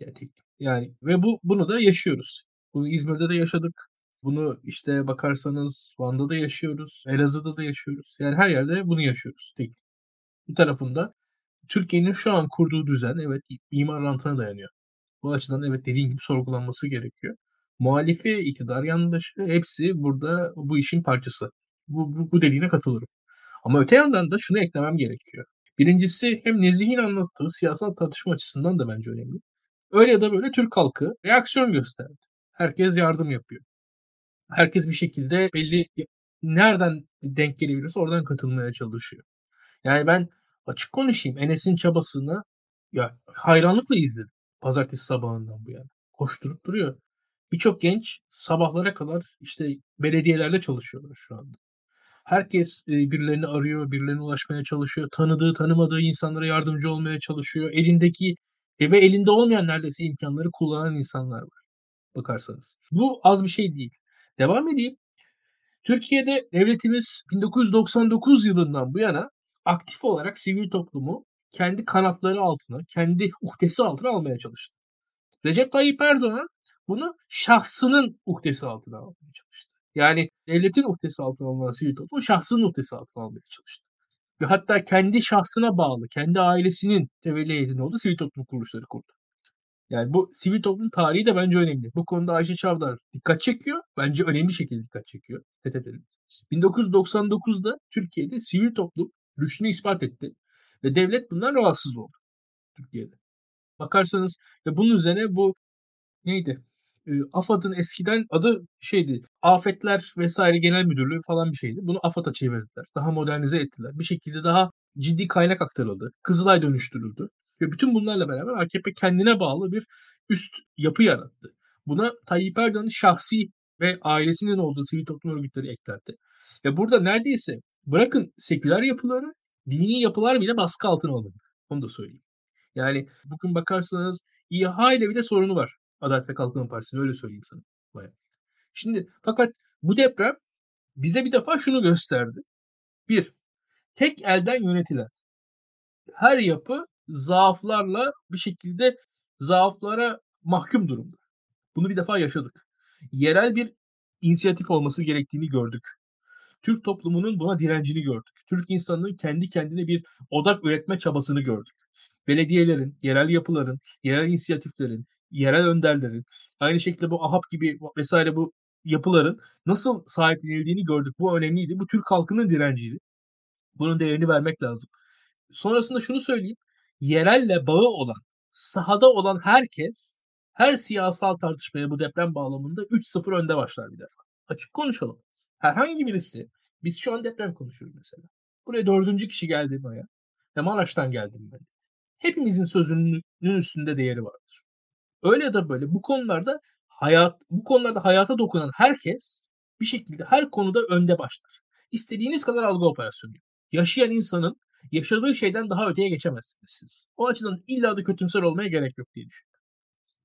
Yani, yani ve bu bunu da yaşıyoruz. Bunu İzmir'de de yaşadık. Bunu işte bakarsanız Van'da da yaşıyoruz. Elazığ'da da yaşıyoruz. Yani her yerde bunu yaşıyoruz. Tek. Bu tarafında Türkiye'nin şu an kurduğu düzen evet imar rantına dayanıyor. Bu açıdan evet dediğin gibi sorgulanması gerekiyor. Muhalifi, iktidar yandaşı hepsi burada bu işin parçası. Bu, bu, bu dediğine katılırım. Ama öte yandan da şunu eklemem gerekiyor. Birincisi hem Nezih'in anlattığı siyasal tartışma açısından da bence önemli. Öyle ya da böyle Türk halkı reaksiyon gösterdi. Herkes yardım yapıyor. Herkes bir şekilde belli nereden denk gelebilirse oradan katılmaya çalışıyor. Yani ben açık konuşayım Enes'in çabasını ya hayranlıkla izledim. Pazartesi sabahından bu yana. Koşturup duruyor. Birçok genç sabahlara kadar işte belediyelerde çalışıyorlar şu anda. Herkes e, birilerini arıyor, birilerine ulaşmaya çalışıyor. Tanıdığı, tanımadığı insanlara yardımcı olmaya çalışıyor. Elindeki e, ve elinde olmayan neredeyse imkanları kullanan insanlar var. Bakarsanız. Bu az bir şey değil. Devam edeyim. Türkiye'de devletimiz 1999 yılından bu yana aktif olarak sivil toplumu kendi kanatları altına, kendi uhdesi altına almaya çalıştı. Recep Tayyip Erdoğan bunu şahsının uhdesi altına almaya çalıştı. Yani devletin uhdesi altına alınan sivil toplum şahsının uhdesi altına almaya çalıştı. Ve hatta kendi şahsına bağlı, kendi ailesinin tevelli heyetinde olduğu sivil toplum kuruluşları kurdu. Yani bu sivil toplum tarihi de bence önemli. Bu konuda Ayşe Çavdar dikkat çekiyor. Bence önemli şekilde dikkat çekiyor. Fethedelim. 1999'da Türkiye'de sivil toplum rüştünü ispat etti. Ve devlet bundan rahatsız oldu. Türkiye'de. Bakarsanız ve bunun üzerine bu neydi? AFAD'ın eskiden adı şeydi. Afetler vesaire genel müdürlüğü falan bir şeydi. Bunu AFAD'a çevirdiler. Daha modernize ettiler. Bir şekilde daha ciddi kaynak aktarıldı. Kızılay dönüştürüldü. Ve bütün bunlarla beraber AKP kendine bağlı bir üst yapı yarattı. Buna Tayyip Erdoğan'ın şahsi ve ailesinin olduğu sivil toplum örgütleri eklendi. Ve burada neredeyse bırakın seküler yapıları, dini yapılar bile baskı altına alındı. Onu da söyleyeyim. Yani bugün bakarsanız İHA ile bile sorunu var. Adalet ve Kalkınma Partisi'nin öyle söyleyeyim sana. Bayağı. Şimdi fakat bu deprem bize bir defa şunu gösterdi. Bir, tek elden yönetilen her yapı zaaflarla bir şekilde zaaflara mahkum durumda. Bunu bir defa yaşadık. Yerel bir inisiyatif olması gerektiğini gördük. Türk toplumunun buna direncini gördük. Türk insanının kendi kendine bir odak üretme çabasını gördük. Belediyelerin, yerel yapıların, yerel inisiyatiflerin, yerel önderlerin, aynı şekilde bu AHAP gibi vesaire bu yapıların nasıl sahiplenildiğini gördük. Bu önemliydi. Bu Türk halkının direnciydi. Bunun değerini vermek lazım. Sonrasında şunu söyleyeyim. Yerelle bağı olan, sahada olan herkes her siyasal tartışmaya bu deprem bağlamında 3-0 önde başlar bir defa. Açık konuşalım. Herhangi birisi, biz şu an deprem konuşuyoruz mesela. Buraya dördüncü kişi geldi Maya. Ve Maraş'tan geldim ben. Hepimizin sözünün üstünde değeri vardır. Öyle ya da böyle bu konularda hayat bu konularda hayata dokunan herkes bir şekilde her konuda önde başlar. İstediğiniz kadar algı operasyonu. Yaşayan insanın yaşadığı şeyden daha öteye geçemezsiniz siz. O açıdan illa da kötümser olmaya gerek yok diye düşünüyorum.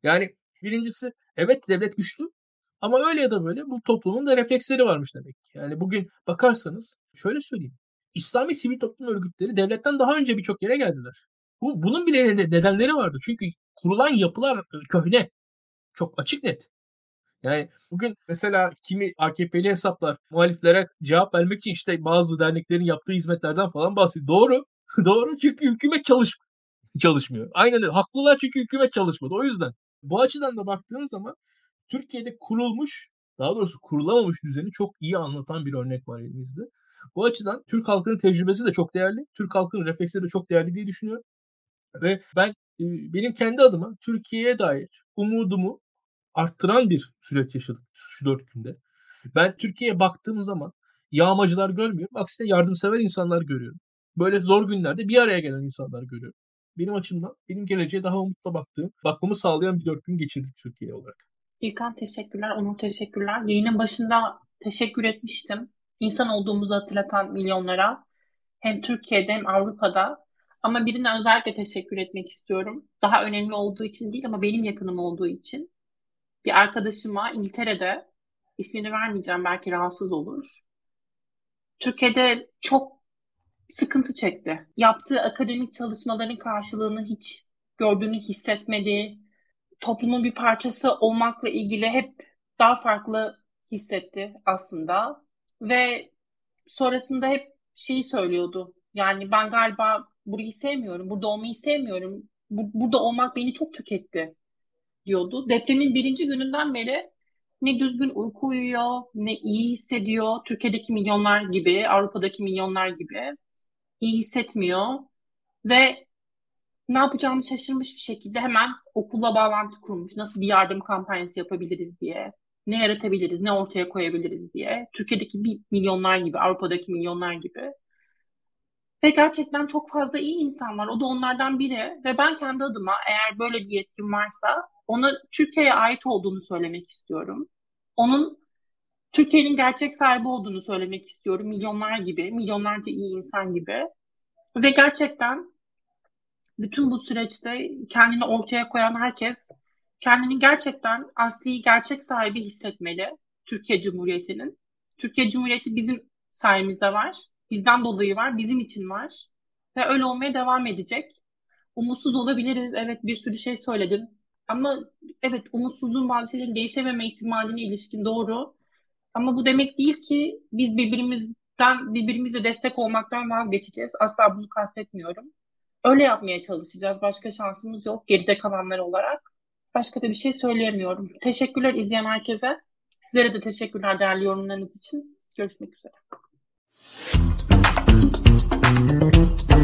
Yani birincisi evet devlet güçlü ama öyle ya da böyle bu toplumun da refleksleri varmış demek ki. Yani bugün bakarsanız şöyle söyleyeyim. İslami sivil toplum örgütleri devletten daha önce birçok yere geldiler. Bu, bunun bile nedenleri vardı. Çünkü kurulan yapılar e, köhne. Çok açık net. Yani bugün mesela kimi AKP'li hesaplar muhaliflere cevap vermek için işte bazı derneklerin yaptığı hizmetlerden falan bahsediyor. Doğru. Doğru çünkü hükümet çalış çalışmıyor. Aynen öyle. Haklılar çünkü hükümet çalışmadı. O yüzden Bu açıdan da baktığın zaman Türkiye'de kurulmuş, daha doğrusu kurulamamış düzeni çok iyi anlatan bir örnek var elimizde. Bu açıdan Türk halkının tecrübesi de çok değerli. Türk halkının refleksleri de çok değerli diye düşünüyorum. Ve ben benim kendi adıma Türkiye'ye dair umudumu arttıran bir süreç yaşadık şu dört günde. Ben Türkiye'ye baktığım zaman yağmacılar görmüyorum. Aksine yardımsever insanlar görüyorum. Böyle zor günlerde bir araya gelen insanlar görüyorum. Benim açımdan benim geleceğe daha umutla baktığım, bakmamı sağlayan bir dört gün geçirdik Türkiye olarak. İlkan teşekkürler, Onur teşekkürler. Yayının başında teşekkür etmiştim. İnsan olduğumuzu hatırlatan milyonlara hem Türkiye'de hem Avrupa'da ama birine özellikle teşekkür etmek istiyorum. Daha önemli olduğu için değil ama benim yakınım olduğu için. Bir arkadaşıma İngiltere'de ismini vermeyeceğim belki rahatsız olur. Türkiye'de çok sıkıntı çekti. Yaptığı akademik çalışmaların karşılığını hiç gördüğünü hissetmedi. Toplumun bir parçası olmakla ilgili hep daha farklı hissetti aslında. Ve sonrasında hep şeyi söylüyordu. Yani ben galiba burayı sevmiyorum, burada olmayı sevmiyorum. Bu, burada olmak beni çok tüketti diyordu. Depremin birinci gününden beri ne düzgün uyku uyuyor, ne iyi hissediyor. Türkiye'deki milyonlar gibi, Avrupa'daki milyonlar gibi iyi hissetmiyor. Ve ne yapacağını şaşırmış bir şekilde hemen okulla bağlantı kurmuş. Nasıl bir yardım kampanyası yapabiliriz diye. Ne yaratabiliriz, ne ortaya koyabiliriz diye. Türkiye'deki bir milyonlar gibi, Avrupa'daki milyonlar gibi. Ve gerçekten çok fazla iyi insan var. O da onlardan biri. Ve ben kendi adıma eğer böyle bir yetkim varsa ona Türkiye'ye ait olduğunu söylemek istiyorum. Onun Türkiye'nin gerçek sahibi olduğunu söylemek istiyorum. Milyonlar gibi, milyonlarca iyi insan gibi. Ve gerçekten bütün bu süreçte kendini ortaya koyan herkes kendini gerçekten asli gerçek sahibi hissetmeli Türkiye Cumhuriyeti'nin. Türkiye Cumhuriyeti bizim sayemizde var. Bizden dolayı var, bizim için var. Ve öyle olmaya devam edecek. Umutsuz olabiliriz. Evet bir sürü şey söyledim. Ama evet umutsuzluğun bazı şeylerin değişememe ihtimaline ilişkin doğru. Ama bu demek değil ki biz birbirimizden, birbirimize destek olmaktan vazgeçeceğiz. Asla bunu kastetmiyorum. Öyle yapmaya çalışacağız. Başka şansımız yok geride kalanlar olarak. Başka da bir şey söyleyemiyorum. Teşekkürler izleyen herkese. Sizlere de teşekkürler değerli yorumlarınız için. Görüşmek üzere. Thank you.